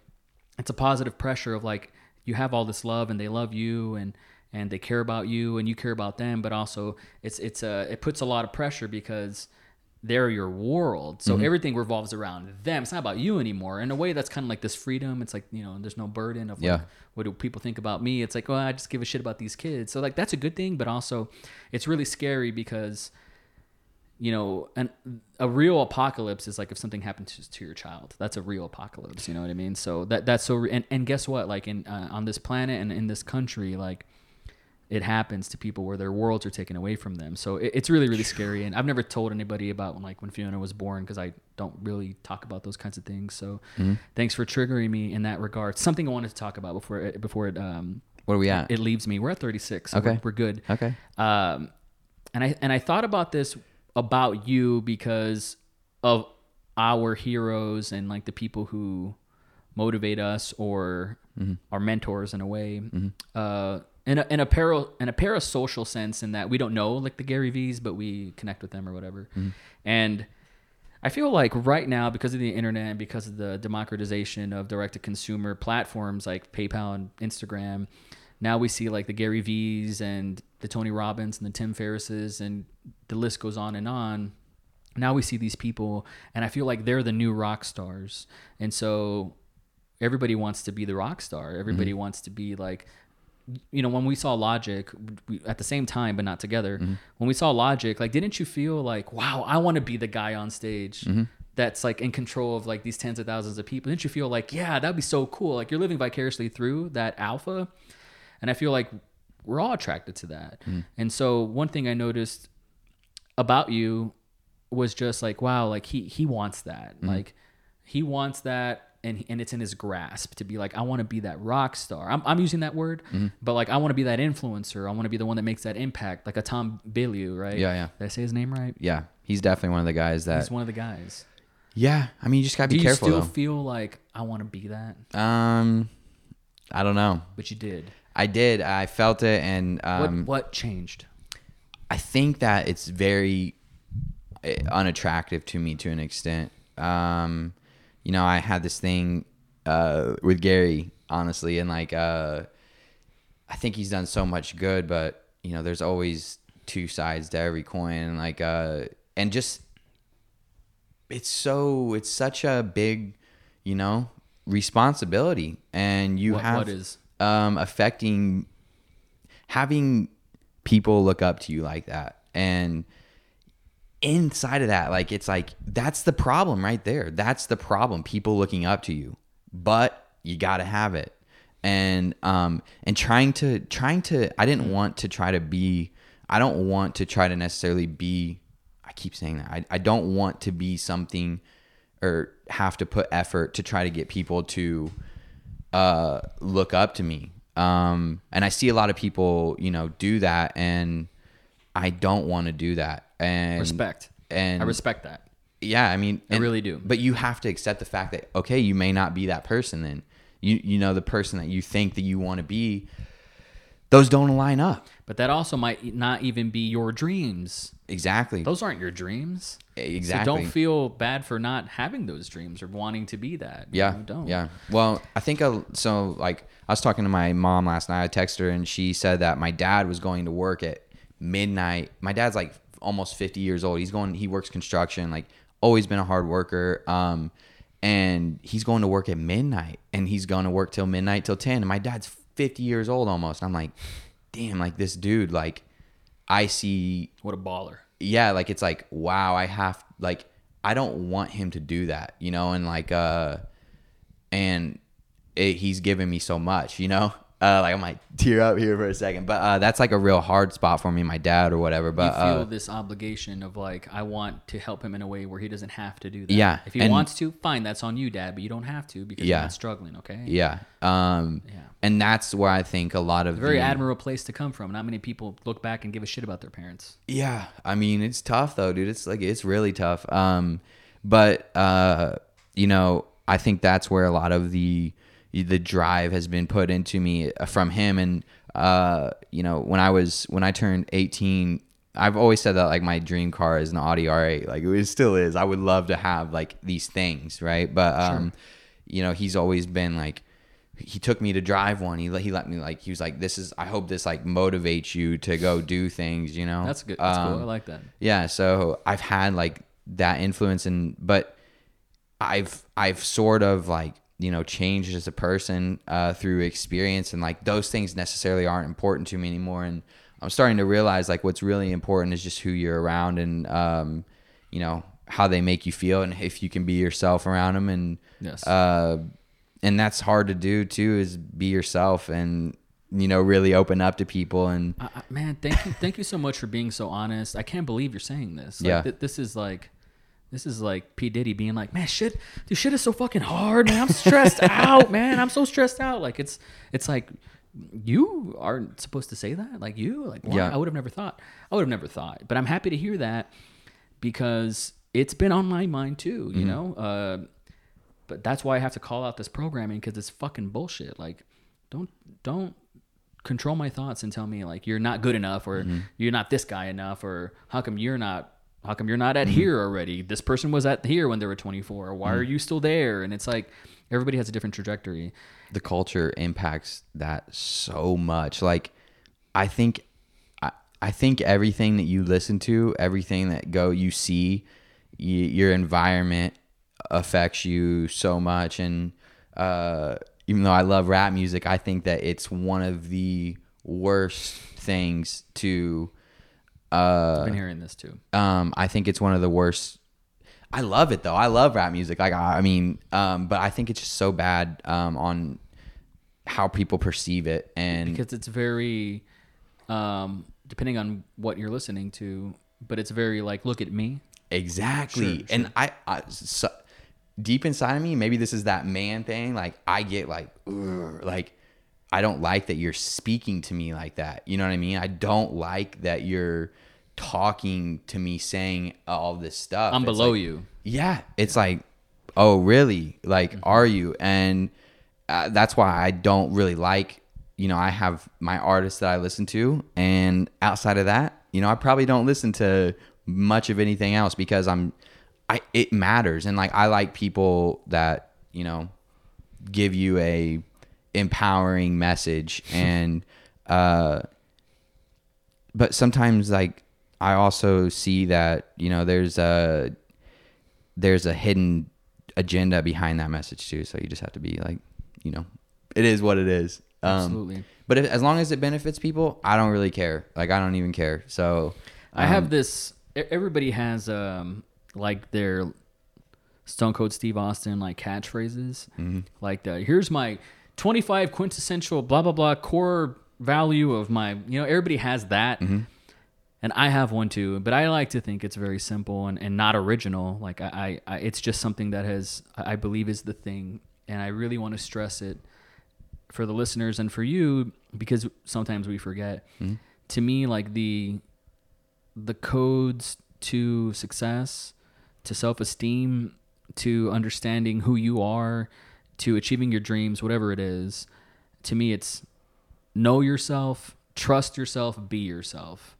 it's a positive pressure of like you have all this love and they love you and and they care about you and you care about them but also it's it's a it puts a lot of pressure because they're your world. So mm-hmm. everything revolves around them. It's not about you anymore. In a way that's kind of like this freedom. It's like you know there's no burden of like, Yeah. what do people think about me? It's like well i just give a shit about these kids. So like that's a good thing but also it's really scary because you know, an, a real apocalypse is like if something happens to, to your child. That's a real apocalypse. You know what I mean? So that that's so. Re- and and guess what? Like in uh, on this planet and in this country, like it happens to people where their worlds are taken away from them. So it, it's really really scary. And I've never told anybody about when like when Fiona was born because I don't really talk about those kinds of things. So thanks for triggering me in that regard. Something I wanted to talk about before it, before it um What are we at? it leaves me. We're at 36. So Okay. we're, we're good. Okay. Um, and I and I thought about this about you because of our heroes and like the people who motivate us or mm-hmm. our mentors in a way. Mm-hmm. Uh, in a in a para in a parasocial sense, in that we don't know like the Gary V's, but we connect with them or whatever. Mm-hmm. And I feel like right now, because of the internet and because of the democratization of direct to consumer platforms like PayPal and Instagram, now we see like the Gary V's and the Tony Robbins and the Tim Ferrisses and the list goes on and on. Now we see these people, and I feel like they're the new rock stars. And so everybody wants to be the rock star. Everybody mm-hmm. wants to be like, you know, when we saw Logic we, at the same time, but not together, mm-hmm. when we saw Logic, like, didn't you feel like, wow, I want to be the guy on stage mm-hmm. that's like in control of like these tens of thousands of people? Didn't you feel like, yeah, that'd be so cool? Like, you're living vicariously through that alpha. And I feel like we're all attracted to that. Hmm. And so, one thing I noticed about you was just like, wow, like he he wants that. Hmm. Like he wants that and and it's in his grasp to be like, I want to be that rock star. I'm I'm using that word, hmm. but like I want to be that influencer. I want to be the one that makes that impact, like a Tom Bilyeu, right? Yeah, yeah. Did I say his name right? Yeah, he's definitely one of the guys that. He's one of the guys. yeah, I mean, you just gotta Do be careful. Do you still though. feel like I want to be that? um, I don't know. But you did. I did. I felt it, and What um, what changed? I think that it's very uh, unattractive to me to an extent. Um, you know, I had this thing uh, with Gary, honestly, and like, uh, I think he's done so much good, but you know, there's always two sides to every coin, and like, uh, and just it's so it's such a big, you know, responsibility, and you What- have what is? Um, affecting having people look up to you like that. And inside of that like it's like that's the problem right there. That's the problem people looking up to you. But you got to have it. And um and trying to trying to i didn't want to try to be i don't want to try to necessarily be i keep saying that i, I don't want to be something or have to put effort to try to get people to uh, look up to me. Um, and I see a lot of people, you know, do that, and I don't want to do that. And Respect. And I respect that. yeah, I mean, I and- really do. But you have to accept the fact that okay, you may not be that person. Then you you know the person that you think that you want to be. those don't line up. But that also might not even be your dreams. Exactly. Those aren't your dreams. exactly. So don't feel bad for not having those dreams or wanting to be that. You Yeah. know, don't. Yeah. Well, I think uh, so. Like, I was talking to my mom last night. I texted her, and she said that my dad was going to work at midnight. My dad's like almost fifty years old. He's going. He works construction. Like, always been a hard worker. Um, and he's going to work at midnight, and he's going to work till midnight till ten. And my dad's fifty years old almost. I'm like, damn. Like this dude. Like, I see What a baller. yeah like it's like wow i have like i don't want him to do that you know and like uh and it, he's given me so much you know uh like i might tear up here for a second but uh that's like a real hard spot for me my dad or whatever You but feel uh this obligation of like, I want to help him in a way where he doesn't have to do that. Yeah, If he and- wants to, fine, that's on you, Dad, but you don't have to because Yeah. you're not struggling, okay? yeah um Yeah. And that's where i think a lot of Very the, admirable place to come from. Not many people look back and give a shit about their parents. Yeah, I mean it's tough though, dude. It's like it's really tough. Um, but uh, you know, I think that's where a lot of the the drive has been put into me uh, from him. And uh, you know, when I was when I turned eighteen, I've always said that like my dream car is an Audi R8. Like it still is. I would love to have like these things, right? But um, you know, he's always been like he took me to drive one. He let he let me like he was like this is I hope this like motivates you to go do things, you know. That's good. That's cool. I Um, like that. yeah, so I've had like that influence and but I've I've sort of like, you know, changed as a person uh through experience and like those things necessarily aren't important to me anymore and I'm starting to realize like what's really important is just who you're around and um you know how they make you feel and if you can be yourself around them and Yes. uh and that's hard to do too is be yourself and you know really open up to people and I- man, thank you, thank you so much for being so honest. I can't believe you're saying this. Like, Yeah. th- this is like, this is like P Diddy being like, man, shit, dude, shit is so fucking hard, man. I'm stressed out, man. I'm so stressed out. Like it's, it's like, you aren't supposed to say that. Like you, like why? Yeah. I would have never thought. I would have never thought. But I'm happy to hear that because it's been on my mind too. Mm-hmm. You know. Uh, but that's why I have to call out this programming because it's fucking bullshit. Like, don't don't control my thoughts and tell me like you're not good enough or Mm-hmm. you're not this guy enough or how come you're not how come you're not Mm-hmm. at here already this person was at here when they were 24 or why Mm-hmm. are you still there and it's like everybody has a different trajectory the culture impacts that so much. Like, I think, I, I think everything that you listen to, everything that go you see, your environment affects you so much. And uh, even though I love rap music, I think that it's one of the worst things to. Uh, i've been hearing this too um, I think it's one of the worst. I love it though. I love rap music. Like I I mean, um, but I think it's just so bad um, on how people perceive it, and because it's very um depending on what you're listening to but it's very like look at me exactly. Sure, And I, I so, deep inside of me, maybe this is that man thing. Like I get like, like I don't like that you're speaking to me like that. You know what I mean? I don't like that you're talking to me saying all this stuff. i'm It's below like- you yeah it's like oh really like Mm-hmm. are you and uh, that's why i don't really like you know i have my artists that i listen to and outside of that you know i probably don't listen to much of anything else because i'm i it matters and like i like people that you know give you a empowering message and uh but sometimes like i also see that you know there's a there's a hidden agenda behind that message too so you just have to be like you know it is what it is um, Absolutely. but if, as long as it benefits people i don't really care like i don't even care so I um, have this. e- Everybody has um like their Stone Cold Steve Austin like catchphrases. Mm-hmm. Like the, here's my 25 quintessential blah blah blah core value of my. You know, everybody has that. Mm-hmm. And I have one too, but I like to think it's very simple and, and not original. Like I, I, I, it's just something that has, I believe, is the thing, and I really want to stress it for the listeners and for you because sometimes we forget. To me, like the the codes to success, to self esteem, to understanding who you are, to achieving your dreams, whatever it is, to me, it's know yourself, trust yourself, be yourself.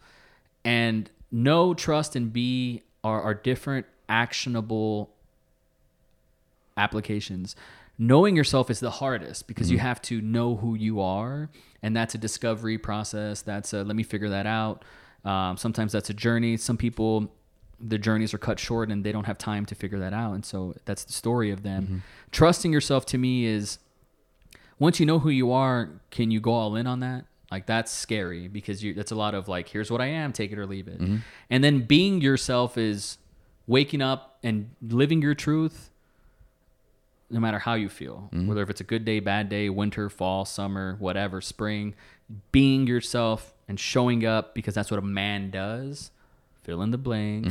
And know, trust, and be are, are different actionable applications. Knowing yourself is the hardest because you have to know who you are, and that's a discovery process. That's a let me figure that out. Um, sometimes that's a journey. Some people, the journeys are cut short and they don't have time to figure that out, and so that's the story of them. Mm-hmm. Trusting yourself to me is once you know who you are, can you go all in on that? Like that's scary because you that's a lot of like here's what I am, take it or leave it. Mm-hmm. And then being yourself is waking up and living your truth no matter how you feel. Mm-hmm. Whether if it's a good day, bad day, winter, fall, summer, whatever, spring, being yourself and showing up because that's what a man does. Fill in the blank.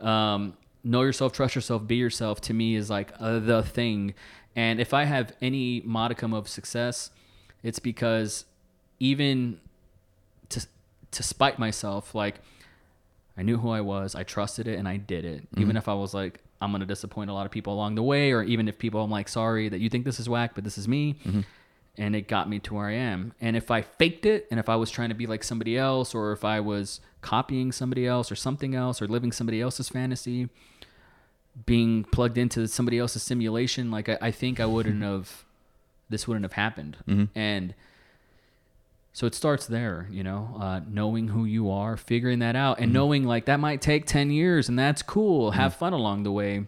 Um, know yourself, trust yourself, be yourself to me is like uh, the thing. And if I have any modicum of success, it's because even to to spite myself, like I knew who I was, I trusted it, and I did it. Even if I was like, I'm gonna disappoint a lot of people along the way, or even if people I'm like, sorry that you think this is whack, but this is me. And it got me to where I am. And if I faked it, and if I was trying to be like somebody else, or if I was copying somebody else, or something else, or living somebody else's fantasy, being plugged into somebody else's simulation, like I, I think I wouldn't mm-hmm. have, this wouldn't have happened. Mm-hmm. And so it starts there, you know, uh, knowing who you are, figuring that out, and mm-hmm. knowing like that might take 10 years and that's cool. Have fun along the way.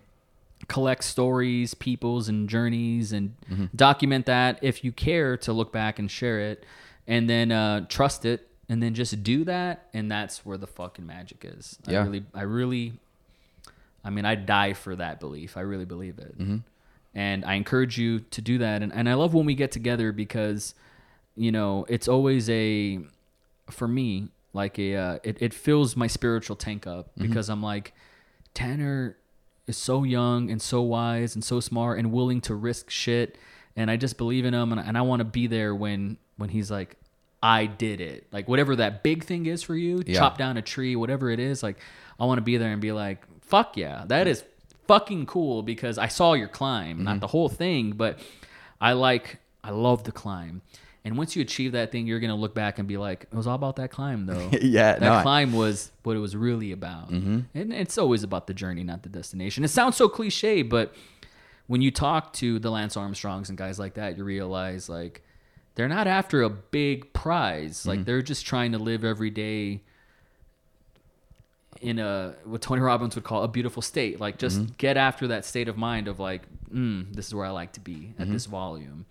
Collect stories, peoples, and journeys, and document that if you care to look back and share it, and then uh, trust it, and then just do that. And that's where the fucking magic is. I Yeah. really, I really, I mean, I die for that belief. I really believe it. And I encourage you to do that. And, and I love when we get together because, you know, it's always a, for me, like a, uh, it, it fills my spiritual tank up because I'm like, Tanner is so young and so wise and so smart and willing to risk shit. And I just believe in him. And, and I want to be there when, when he's like, I did it. Like whatever that big thing is for you, Yeah. chop down a tree, whatever it is. Like I want to be there and be like, fuck yeah, that is fucking cool because I saw your climb, not mm-hmm. the whole thing, but I like, I love the climb. And once you achieve that thing, you're gonna look back and be like, it was all about that climb, though. Yeah, that no, I- climb was what it was really about. Mm-hmm. And it's always about the journey, not the destination. It sounds so cliche, but when you talk to the Lance Armstrongs and guys like that, you realize like they're not after a big prize. Like mm-hmm. they're just trying to live every day in a what Tony Robbins would call a beautiful state. Like just mm-hmm. get after that state of mind of like, mm, this is where I like to be at this volume.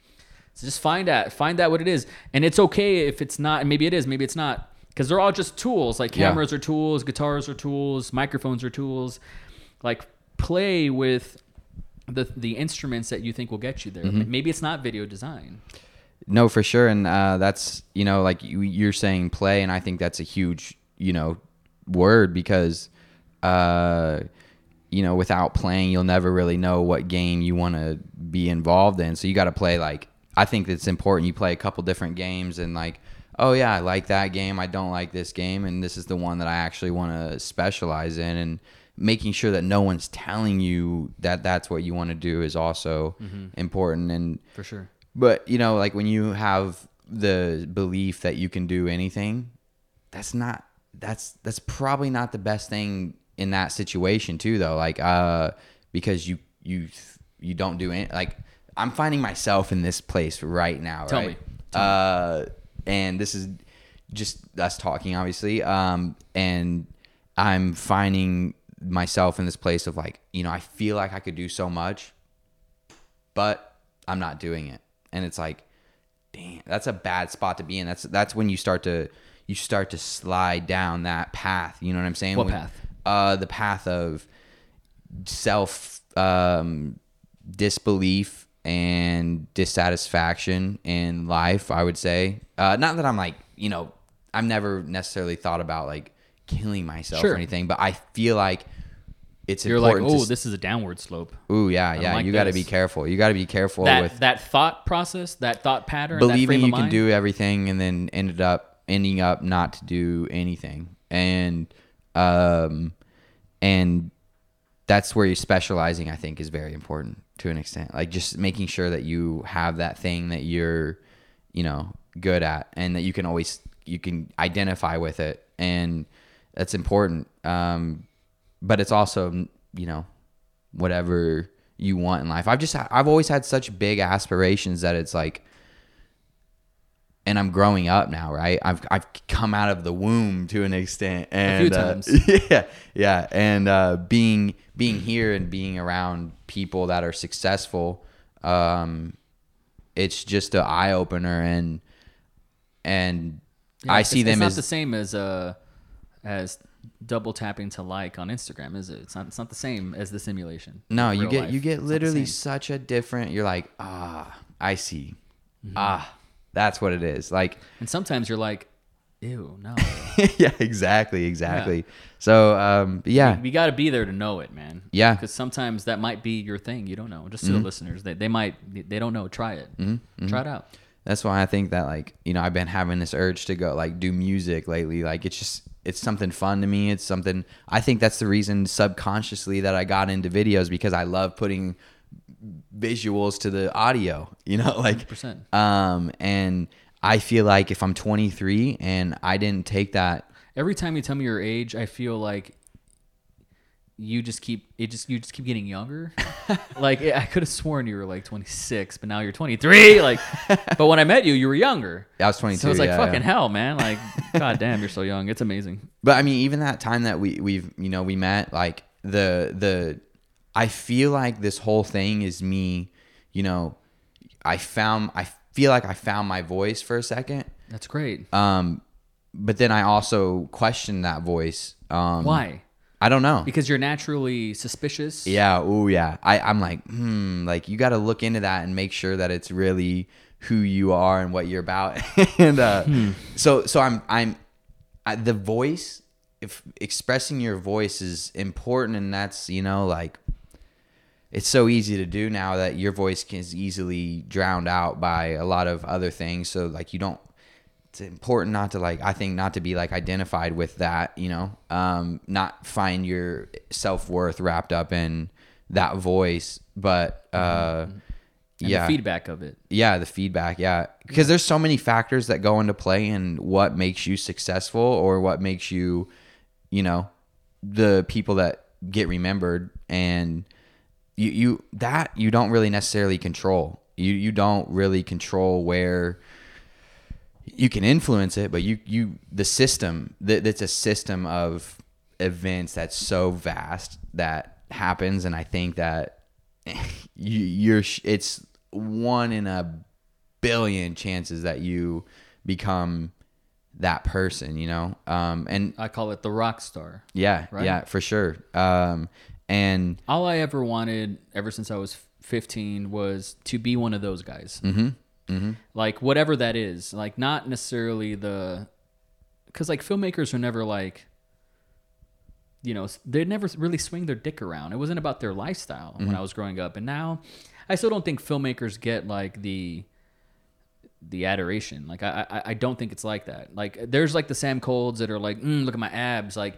So just find that, find out what it is, and it's okay if it's not. and Maybe it is, maybe it's not, because they're all just tools. Like Yeah. cameras are tools, guitars are tools, microphones are tools. Like play with the the instruments that you think will get you there. Maybe it's not video design. No, for sure, and uh, that's you know like you, you're saying play, and I think that's a huge you know word because uh, you know without playing, you'll never really know what game you want to be involved in. So you got to play like I think it's important. You play a couple different games and like. Oh yeah, I like that game. I don't like this game, and this is the one that I actually want to specialize in. And making sure that no one's telling you that that's what you want to do is also important. And For sure. but you know, like when you have the belief that you can do anything, that's not that's that's probably not the best thing in that situation too though. Like uh because you you you don't do any like I'm finding myself in this place right now, Tell right? me. Uh and this is just us talking obviously. Um and I'm finding myself in this place of like, you know, I feel like I could do so much but I'm not doing it. And it's like, damn, that's a bad spot to be in. That's that's when you start to you start to slide down that path. You know what I'm saying? What When- path? Uh, the path of self um, disbelief and dissatisfaction in life. I would say, uh, not that I'm like, you know, I've never necessarily thought about like killing myself Sure. or anything, but I feel like it's You're like, oh, to, this is a downward slope. Ooh, yeah, yeah. like you got to be careful. You got to be careful That with that thought process, that thought pattern, that believing you of can do everything and then ended up ending up not to do anything. And um and that's where you're specializing I think is very important to an extent. Like just making sure that you have that thing that you're, you know, good at and that you can always you can identify with it, and that's important. Um, but it's also you know whatever you want in life. I've just I've always had such big aspirations that it's like and I'm growing up now, right? I've I've come out of the womb to an extent, and few uh, times. yeah, yeah, and uh, being being here and being around people that are successful, um, it's just an eye opener, and and Yeah, I it's- see it's them not as the same as uh as double tapping to like on Instagram, is it? It's not. It's not the same as the simulation. no, you get life. you get It's literally such a different. You're like, ah, I see, Mm-hmm. ah, that's what it is. Like, And sometimes you're like, ew, no. yeah, exactly, exactly. So, um, yeah, we got to be there to know it, man. Yeah. Mm-hmm. Because sometimes that might be your thing. You don't know. Just to the listeners, they, they might they don't know. Try it. Try it out. that's why I think that like you know I've been having this urge to go like do music lately. Like it's just it's something fun to me. It's something I think that's the reason subconsciously that I got into videos because I love putting visuals to the audio. You know, like 100%. um, and I feel like if I'm 23 and I didn't take that Every time you tell me your age, I feel like you just keep it just you just keep getting younger. like I could have sworn you were like 26, but now you're 23. Like, but when I met you, you were younger. I was 22. So it's like yeah, fucking yeah. hell, man. Like, god damn, you're so young. It's amazing. But I mean, even that time that we we've you know we met, like the the, I feel like this whole thing is me. You know, I found I feel like I found my voice for a second. That's great. Um, but then I also question that voice. Um, Why? I don't know. Because you're naturally suspicious. Yeah. Oh, yeah. I, I'm like, hmm. Like you got to look into that and make sure that it's really who you are and what you're about. and uh, so, so I'm, I'm, I, the voice. If expressing your voice is important, and that's you know like, it's so easy to do now that your voice is easily drowned out by a lot of other things. So like you don't it's important not to like i think not to be like identified with that you know? Um not find your self-worth wrapped up in that voice but uh And yeah. the feedback of it. yeah the feedback yeah. Because there's so many factors that go into play in what makes you successful or what makes you you know the people that get remembered. And you you that you don't really necessarily control you you don't really control where you can influence it but you you the system that that's a system of events that's so vast that happens and i think that you you're it's one in a billion chances that you become that person you know um and I call it the rock star. yeah Right? yeah for sure um and All I ever wanted ever since I was 15 was to be one of those guys. mm-hmm mm-hmm Like whatever that is. Like not necessarily the cuz like filmmakers are never like you know, they never really swing their dick around. It wasn't about their lifestyle Mm-hmm. when I was growing up. And now I still don't think filmmakers get like the the adoration. Like I, I I don't think it's like that. Like there's like the Sam Kolders that are like, mm, look at my abs. Like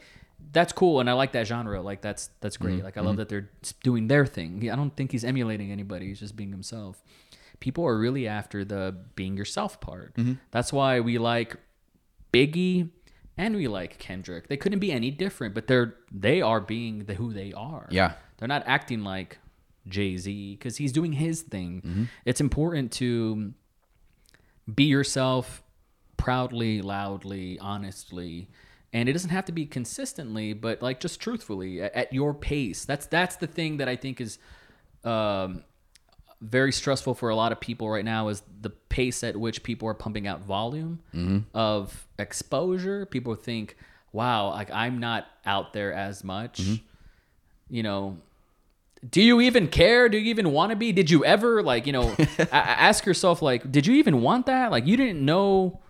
that's cool, and I like that genre. Like that's that's great. Mm-hmm. Like I love mm-hmm. that they're doing their thing. I don't think he's emulating anybody. He's just being himself. People are really after the being yourself part. Mm-hmm. That's why we like Biggie and we like Kendrick. They couldn't be any different, but they're they are being the who they are. Yeah. They're not acting like Jay Z because he's doing his thing. Mm-hmm. It's important to be yourself proudly, loudly, honestly. And it doesn't have to be consistently, but like just truthfully at, at your pace. That's that's the thing that I think is um, very stressful for a lot of people right now is the pace at which people are pumping out volume of exposure. People think, "Wow, like I'm not out there as much." You know, do you even care? Do you even want to be? Did you ever like, you know, ask yourself like, did you even want that? Like you didn't know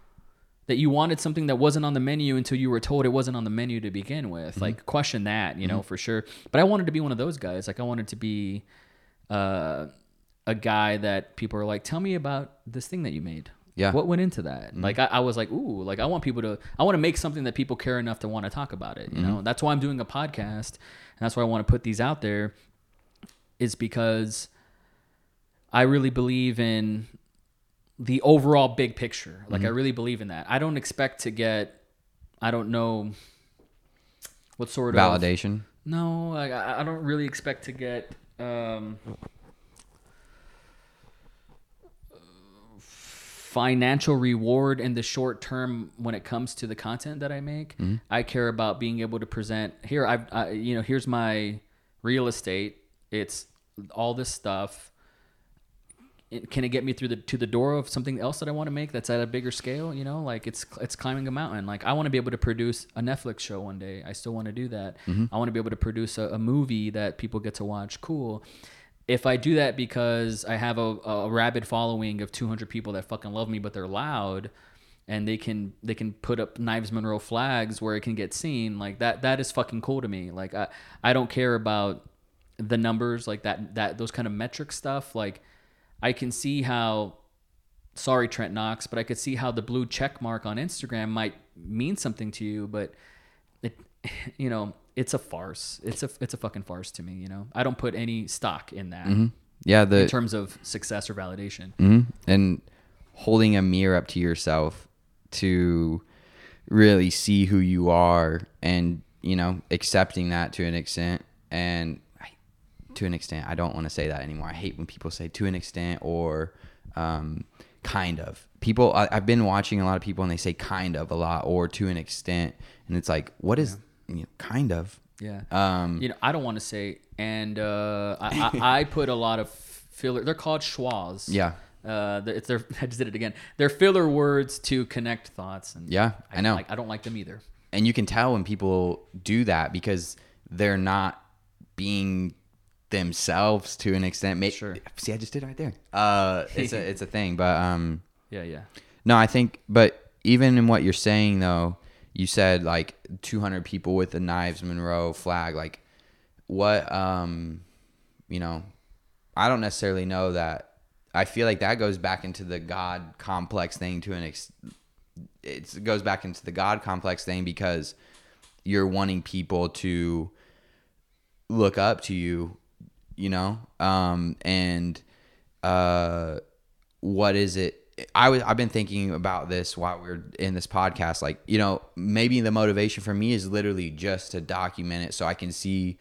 that you wanted something that wasn't on the menu until you were told it wasn't on the menu to begin with. Mm-hmm. Like question that, you know, mm-hmm. for sure. But I wanted to be one of those guys. Like I wanted to be uh, a guy that people are like, tell me about this thing that you made. Yeah. What went into that? Mm-hmm. Like I, I was like, ooh, like I want people to I want to make something that people care enough to want to talk about it. You know? That's why I'm doing a podcast. And that's why I want to put these out there is because I really believe in the overall big picture. Like Mm-hmm. I really believe in that. I don't expect to get I don't know what sort of Validation. No, I I don't really expect to get um financial reward in the short term when it comes to the content that I make. I care about being able to present here I've I, you know here's my real estate. It's all this stuff. It- Can it get me through the to the door of something else that I want to make that's at a bigger scale? You know, like it's it's climbing a mountain. Like I want to be able to produce a Netflix show one day. I still want to do that. Mm-hmm. I want to be able to produce a, a movie that people get to watch. Cool if I do that because I have a, a rabid following of 200 people that fucking love me, but they're loud, and they can they can put up Knives Monroe flags where it can get seen, like that that is fucking cool to me. Like I I don't care about the numbers like that that those kind of metric stuff. Like I can see how sorry Trent Knox, but I could see how the blue check mark on Instagram might mean something to you, but it you know it's a farce. It's a it's a fucking farce to me. You know, I don't put any stock in that Yeah, the in terms of success or validation. Mhm. and holding a mirror up to yourself to really see who you are and you know accepting that to an extent and to an extent i don't want to say that anymore i hate when people say to an extent or um, kind of people I, i've been watching a lot of people and they say kind of a lot or to an extent and it's like what is you know, kind of Yeah. um you know, I don't want to say, and uh, I, I, I put a lot of filler. They're called schwas. yeah Uh, it's their. I just did it again. They're filler words to connect thoughts. And Yeah, I know. Like, I don't like them either. and you can tell when people do that because they're not being themselves to an extent. May- Sure. See, I just did it right there. Uh, it's a it's a thing, but um, Yeah, yeah. no, I think, but even in what you're saying though, you said like 200 people with the Knives Monroe flag. Like, what um, you know, I don't necessarily know that. I feel like that goes back into the God complex thing to an ex. It's, it goes back into the God complex thing because you're wanting people to look up to you, you know, um, and uh, what is it? I was I've been thinking about this while we are in this podcast. Like, you know, maybe the motivation for me is literally just to document it so I can see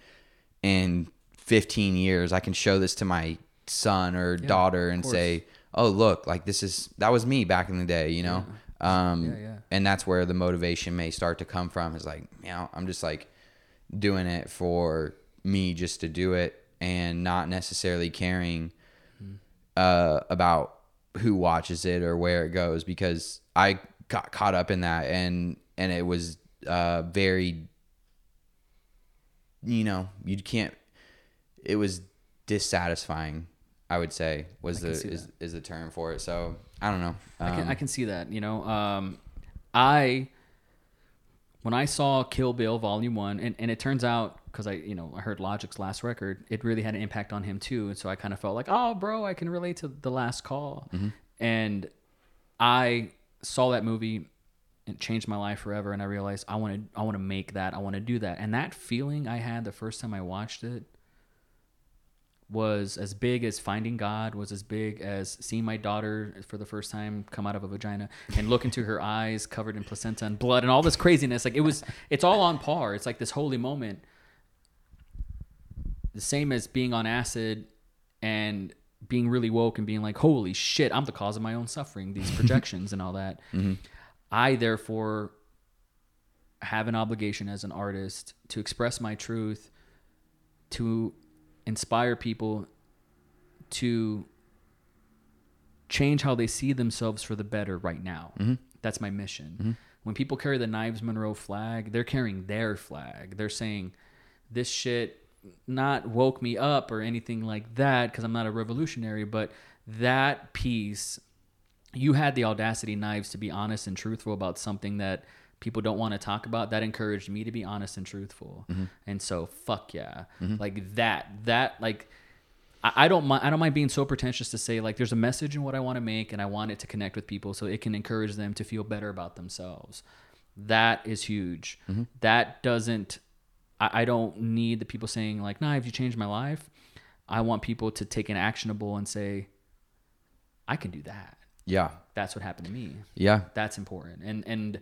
in 15 years I can show this to my son or daughter and say, "Oh, look, like this is that was me back in the day," you know. Um Yeah, yeah. and that's where the motivation may start to come from is like, you know, I'm just like doing it for me just to do it and not necessarily caring uh, about who watches it or where it goes because I got caught up in that and and it was uh, very you know you can't it was dissatisfying I would say was the is, is the term for it. So I don't know. I can, Um, I can see that. You know, um, I when I saw Kill Bill Volume One, and, and it turns out because I you know I heard Logic's last record, it really had an impact on him too, and so I kind of felt like, oh, bro, I can relate to the Last Call, mm-hmm. and I saw that movie. It changed my life forever, and I realized I want to I want to make that, I want to do that, and that feeling I had the first time I watched it was as big as finding God, was as big as seeing my daughter for the first time come out of a vagina and look into her eyes covered in placenta and blood and all this craziness. Like it was, it's all on par. It's like this holy moment. The same as being on acid and being really woke and being like, holy shit, I'm the cause of my own suffering, these projections and all that. Mm-hmm. I therefore have an obligation as an artist to express my truth, to inspire people to change how they see themselves for the better right now. Mm-hmm. That's my mission. Mm-hmm. When people carry the Knives Monroe flag, they're carrying their flag. They're saying, this shit not woke me up or anything like that because I'm not a revolutionary, but that piece you had the audacity knives to be honest and truthful about something that people don't want to talk about that encouraged me to be honest and truthful mm-hmm. and so fuck yeah mm-hmm. like that that like I, I don't mind i don't mind being so pretentious to say like there's a message in what i want to make and i want it to connect with people so it can encourage them to feel better about themselves that is huge mm-hmm. that doesn't I, I don't need the people saying like knives you changed my life i want people to take an actionable and say I can do that. Yeah. That's what happened to me. Yeah. That's important. And and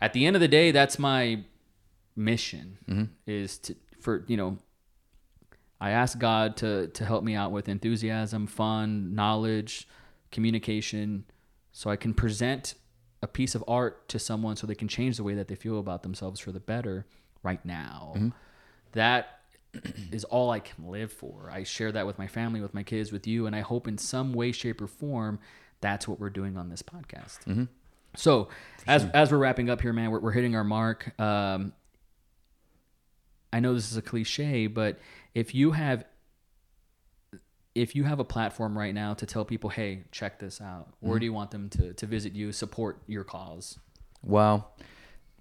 at the end of the day, that's my mission Mm-hmm. is to for you know I ask God to to help me out with enthusiasm, fun, knowledge, communication so I can present a piece of art to someone so they can change the way that they feel about themselves for the better right now. Mm-hmm. That is all I can live for. I share that with my family, with my kids, with you, and I hope in some way, shape, or form that's what we're doing on this podcast. Mm-hmm. So, as as we're wrapping up here, man, we're, we're hitting our mark. Um, I know this is a cliche, but if you have if you have a platform right now to tell people, hey, check this out, where do you want them to to visit you, support your cause? Well,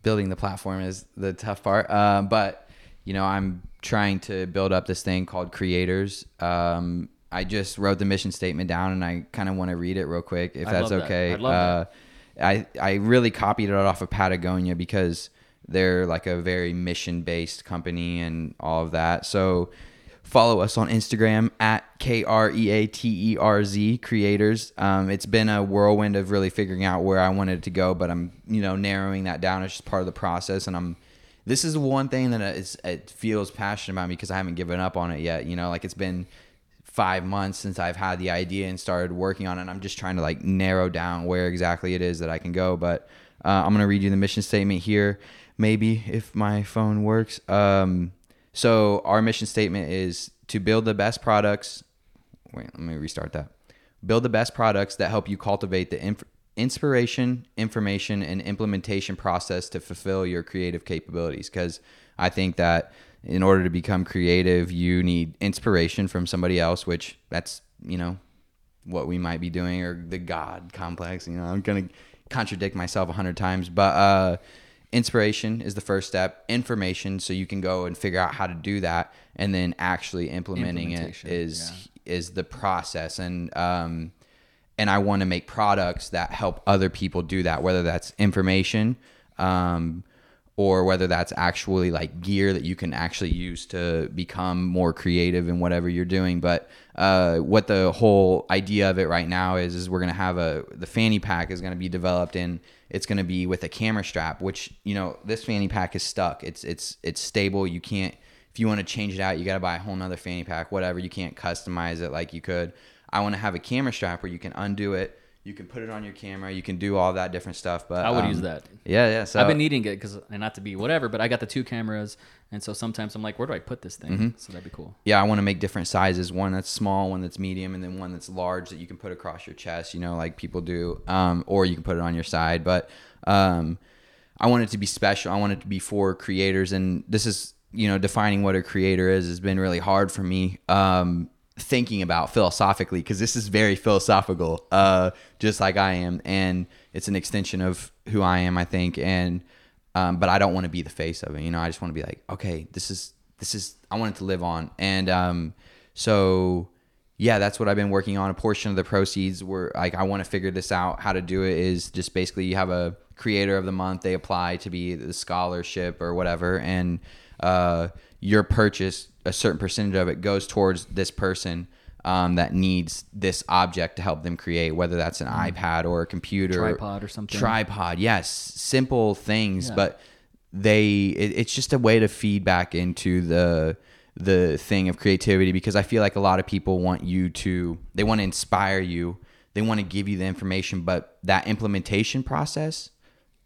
building the platform is the tough part. Uh, but you know, I'm trying to build up this thing called Creators. Um, I just wrote the mission statement down, and I kind of want to read it real quick, if I'd that's that. okay. I'd love uh, I I really copied it off of Patagonia because they're like a very mission based company and all of that. So follow us on Instagram at K R E A T E R Z creators. Um, it's been a whirlwind of really figuring out where I wanted to go, but I'm you know narrowing that down. It's just part of the process, and I'm. This is one thing that it feels passionate about me because I haven't given up on it yet. You know, like it's been five months since I've had the idea and started working on it. And I'm just trying to like narrow down where exactly it is that I can go. But uh, I'm gonna read you the mission statement here, maybe if my phone works. Um, so our mission statement is to build the best products. Wait, let me restart that. Build the best products that help you cultivate the inf- inspiration, information, and implementation process to fulfill your creative capabilities. Because I think that in order to become creative, you need inspiration from somebody else, which that's, you know, what we might be doing or the God complex. You know, I'm going to contradict myself a hundred times, but uh, inspiration is the first step. Information, so you can go and figure out how to do that, and then actually implementing it is is is the process. And um, and I want to make products that help other people do that, whether that's information. Um, or whether that's actually like gear that you can actually use to become more creative in whatever you're doing. But uh, what the whole idea of it right now is, is we're gonna have a the fanny pack is gonna be developed and it's gonna be with a camera strap, which you know this fanny pack is stuck. It's it's it's stable. You can't if you want to change it out, you gotta buy a whole nother fanny pack. Whatever, you can't customize it like you could. I want to have a camera strap where you can undo it. You can put it on your camera. You can do all that different stuff. But I would um, use that. Yeah, yeah. So I've been needing it because, and not to be whatever, but I got the two cameras, and so sometimes I'm like, where do I put this thing? Mm-hmm. So that'd be cool. yeah, I want to make different sizes. One that's small, one that's medium, and then one that's large that you can put across your chest. You know, like people do, um, or you can put it on your side. But um, I want it to be special. I want it to be for creators, and this is you know defining what a creator is has been really hard for me. Um, thinking about philosophically because this is very philosophical uh just like i am and it's an extension of who i am i think and um but i don't want to be the face of it you know i just want to be like okay this is this is i want it to live on and um so yeah that's what i've been working on. A portion of the proceeds were like i want to figure this out how to do it is just basically you have a creator of the month they apply to be the scholarship or whatever and uh your purchase a certain percentage of it goes towards this person um, that needs this object to help them create whether that's an ipad or a computer Tripod or something. tripod yes simple things Yeah. but they it, it's just a way to feed back into the the thing of creativity because i feel like a lot of people want you to they want to inspire you they want to give you the information but that implementation process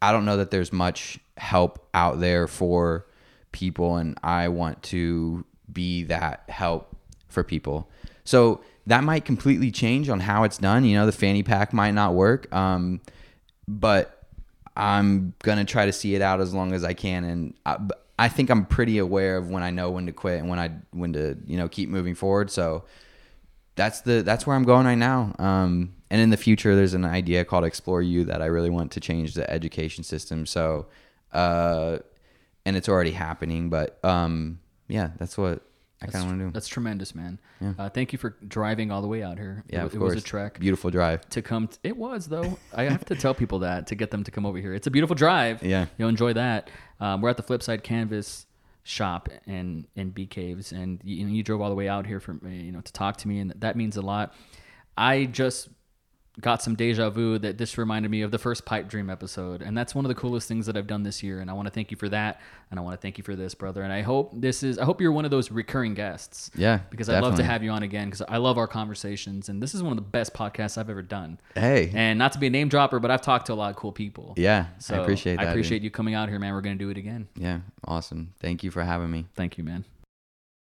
i don't know that there's much help out there for people and i want to be that help for people so that might completely change on how it's done you know the fanny pack might not work um, but I'm gonna try to see it out as long as I can, and I, I think I'm pretty aware of when I know when to quit and when I when to you know keep moving forward. So that's the that's where I'm going right now. Um, and in the future, there's an idea called Explore You that I really want to change the education system. So, uh, and it's already happening, but um, yeah, that's what I kind of want to do. That's tremendous, man. Uh, thank you for driving all the way out here. Yeah, it, it was a trek Beautiful drive. to come. T- it was though. I have to tell people that to get them to come over here. It's a beautiful drive. Yeah. you'll enjoy that. Um, we're at the Flipside Canvas shop in in Bee Caves, and you, you drove all the way out here for you know to talk to me, and that means a lot. I just got some deja vu that this reminded me of the first Pipe Dream episode. And that's one of the coolest things that I've done this year. And I want to thank you for that. And I want to thank you for this, brother. And I hope this is, I hope you're one of those recurring guests. Yeah, Because I'd love to have you on again because I love our conversations. And this is one of the best podcasts I've ever done. Hey. And not to be a name dropper, but I've talked to a lot of cool people. Yeah, So I appreciate that. I dude. appreciate you coming out here, man. We're going to do it again. Yeah, awesome. Thank you for having me. Thank you, man.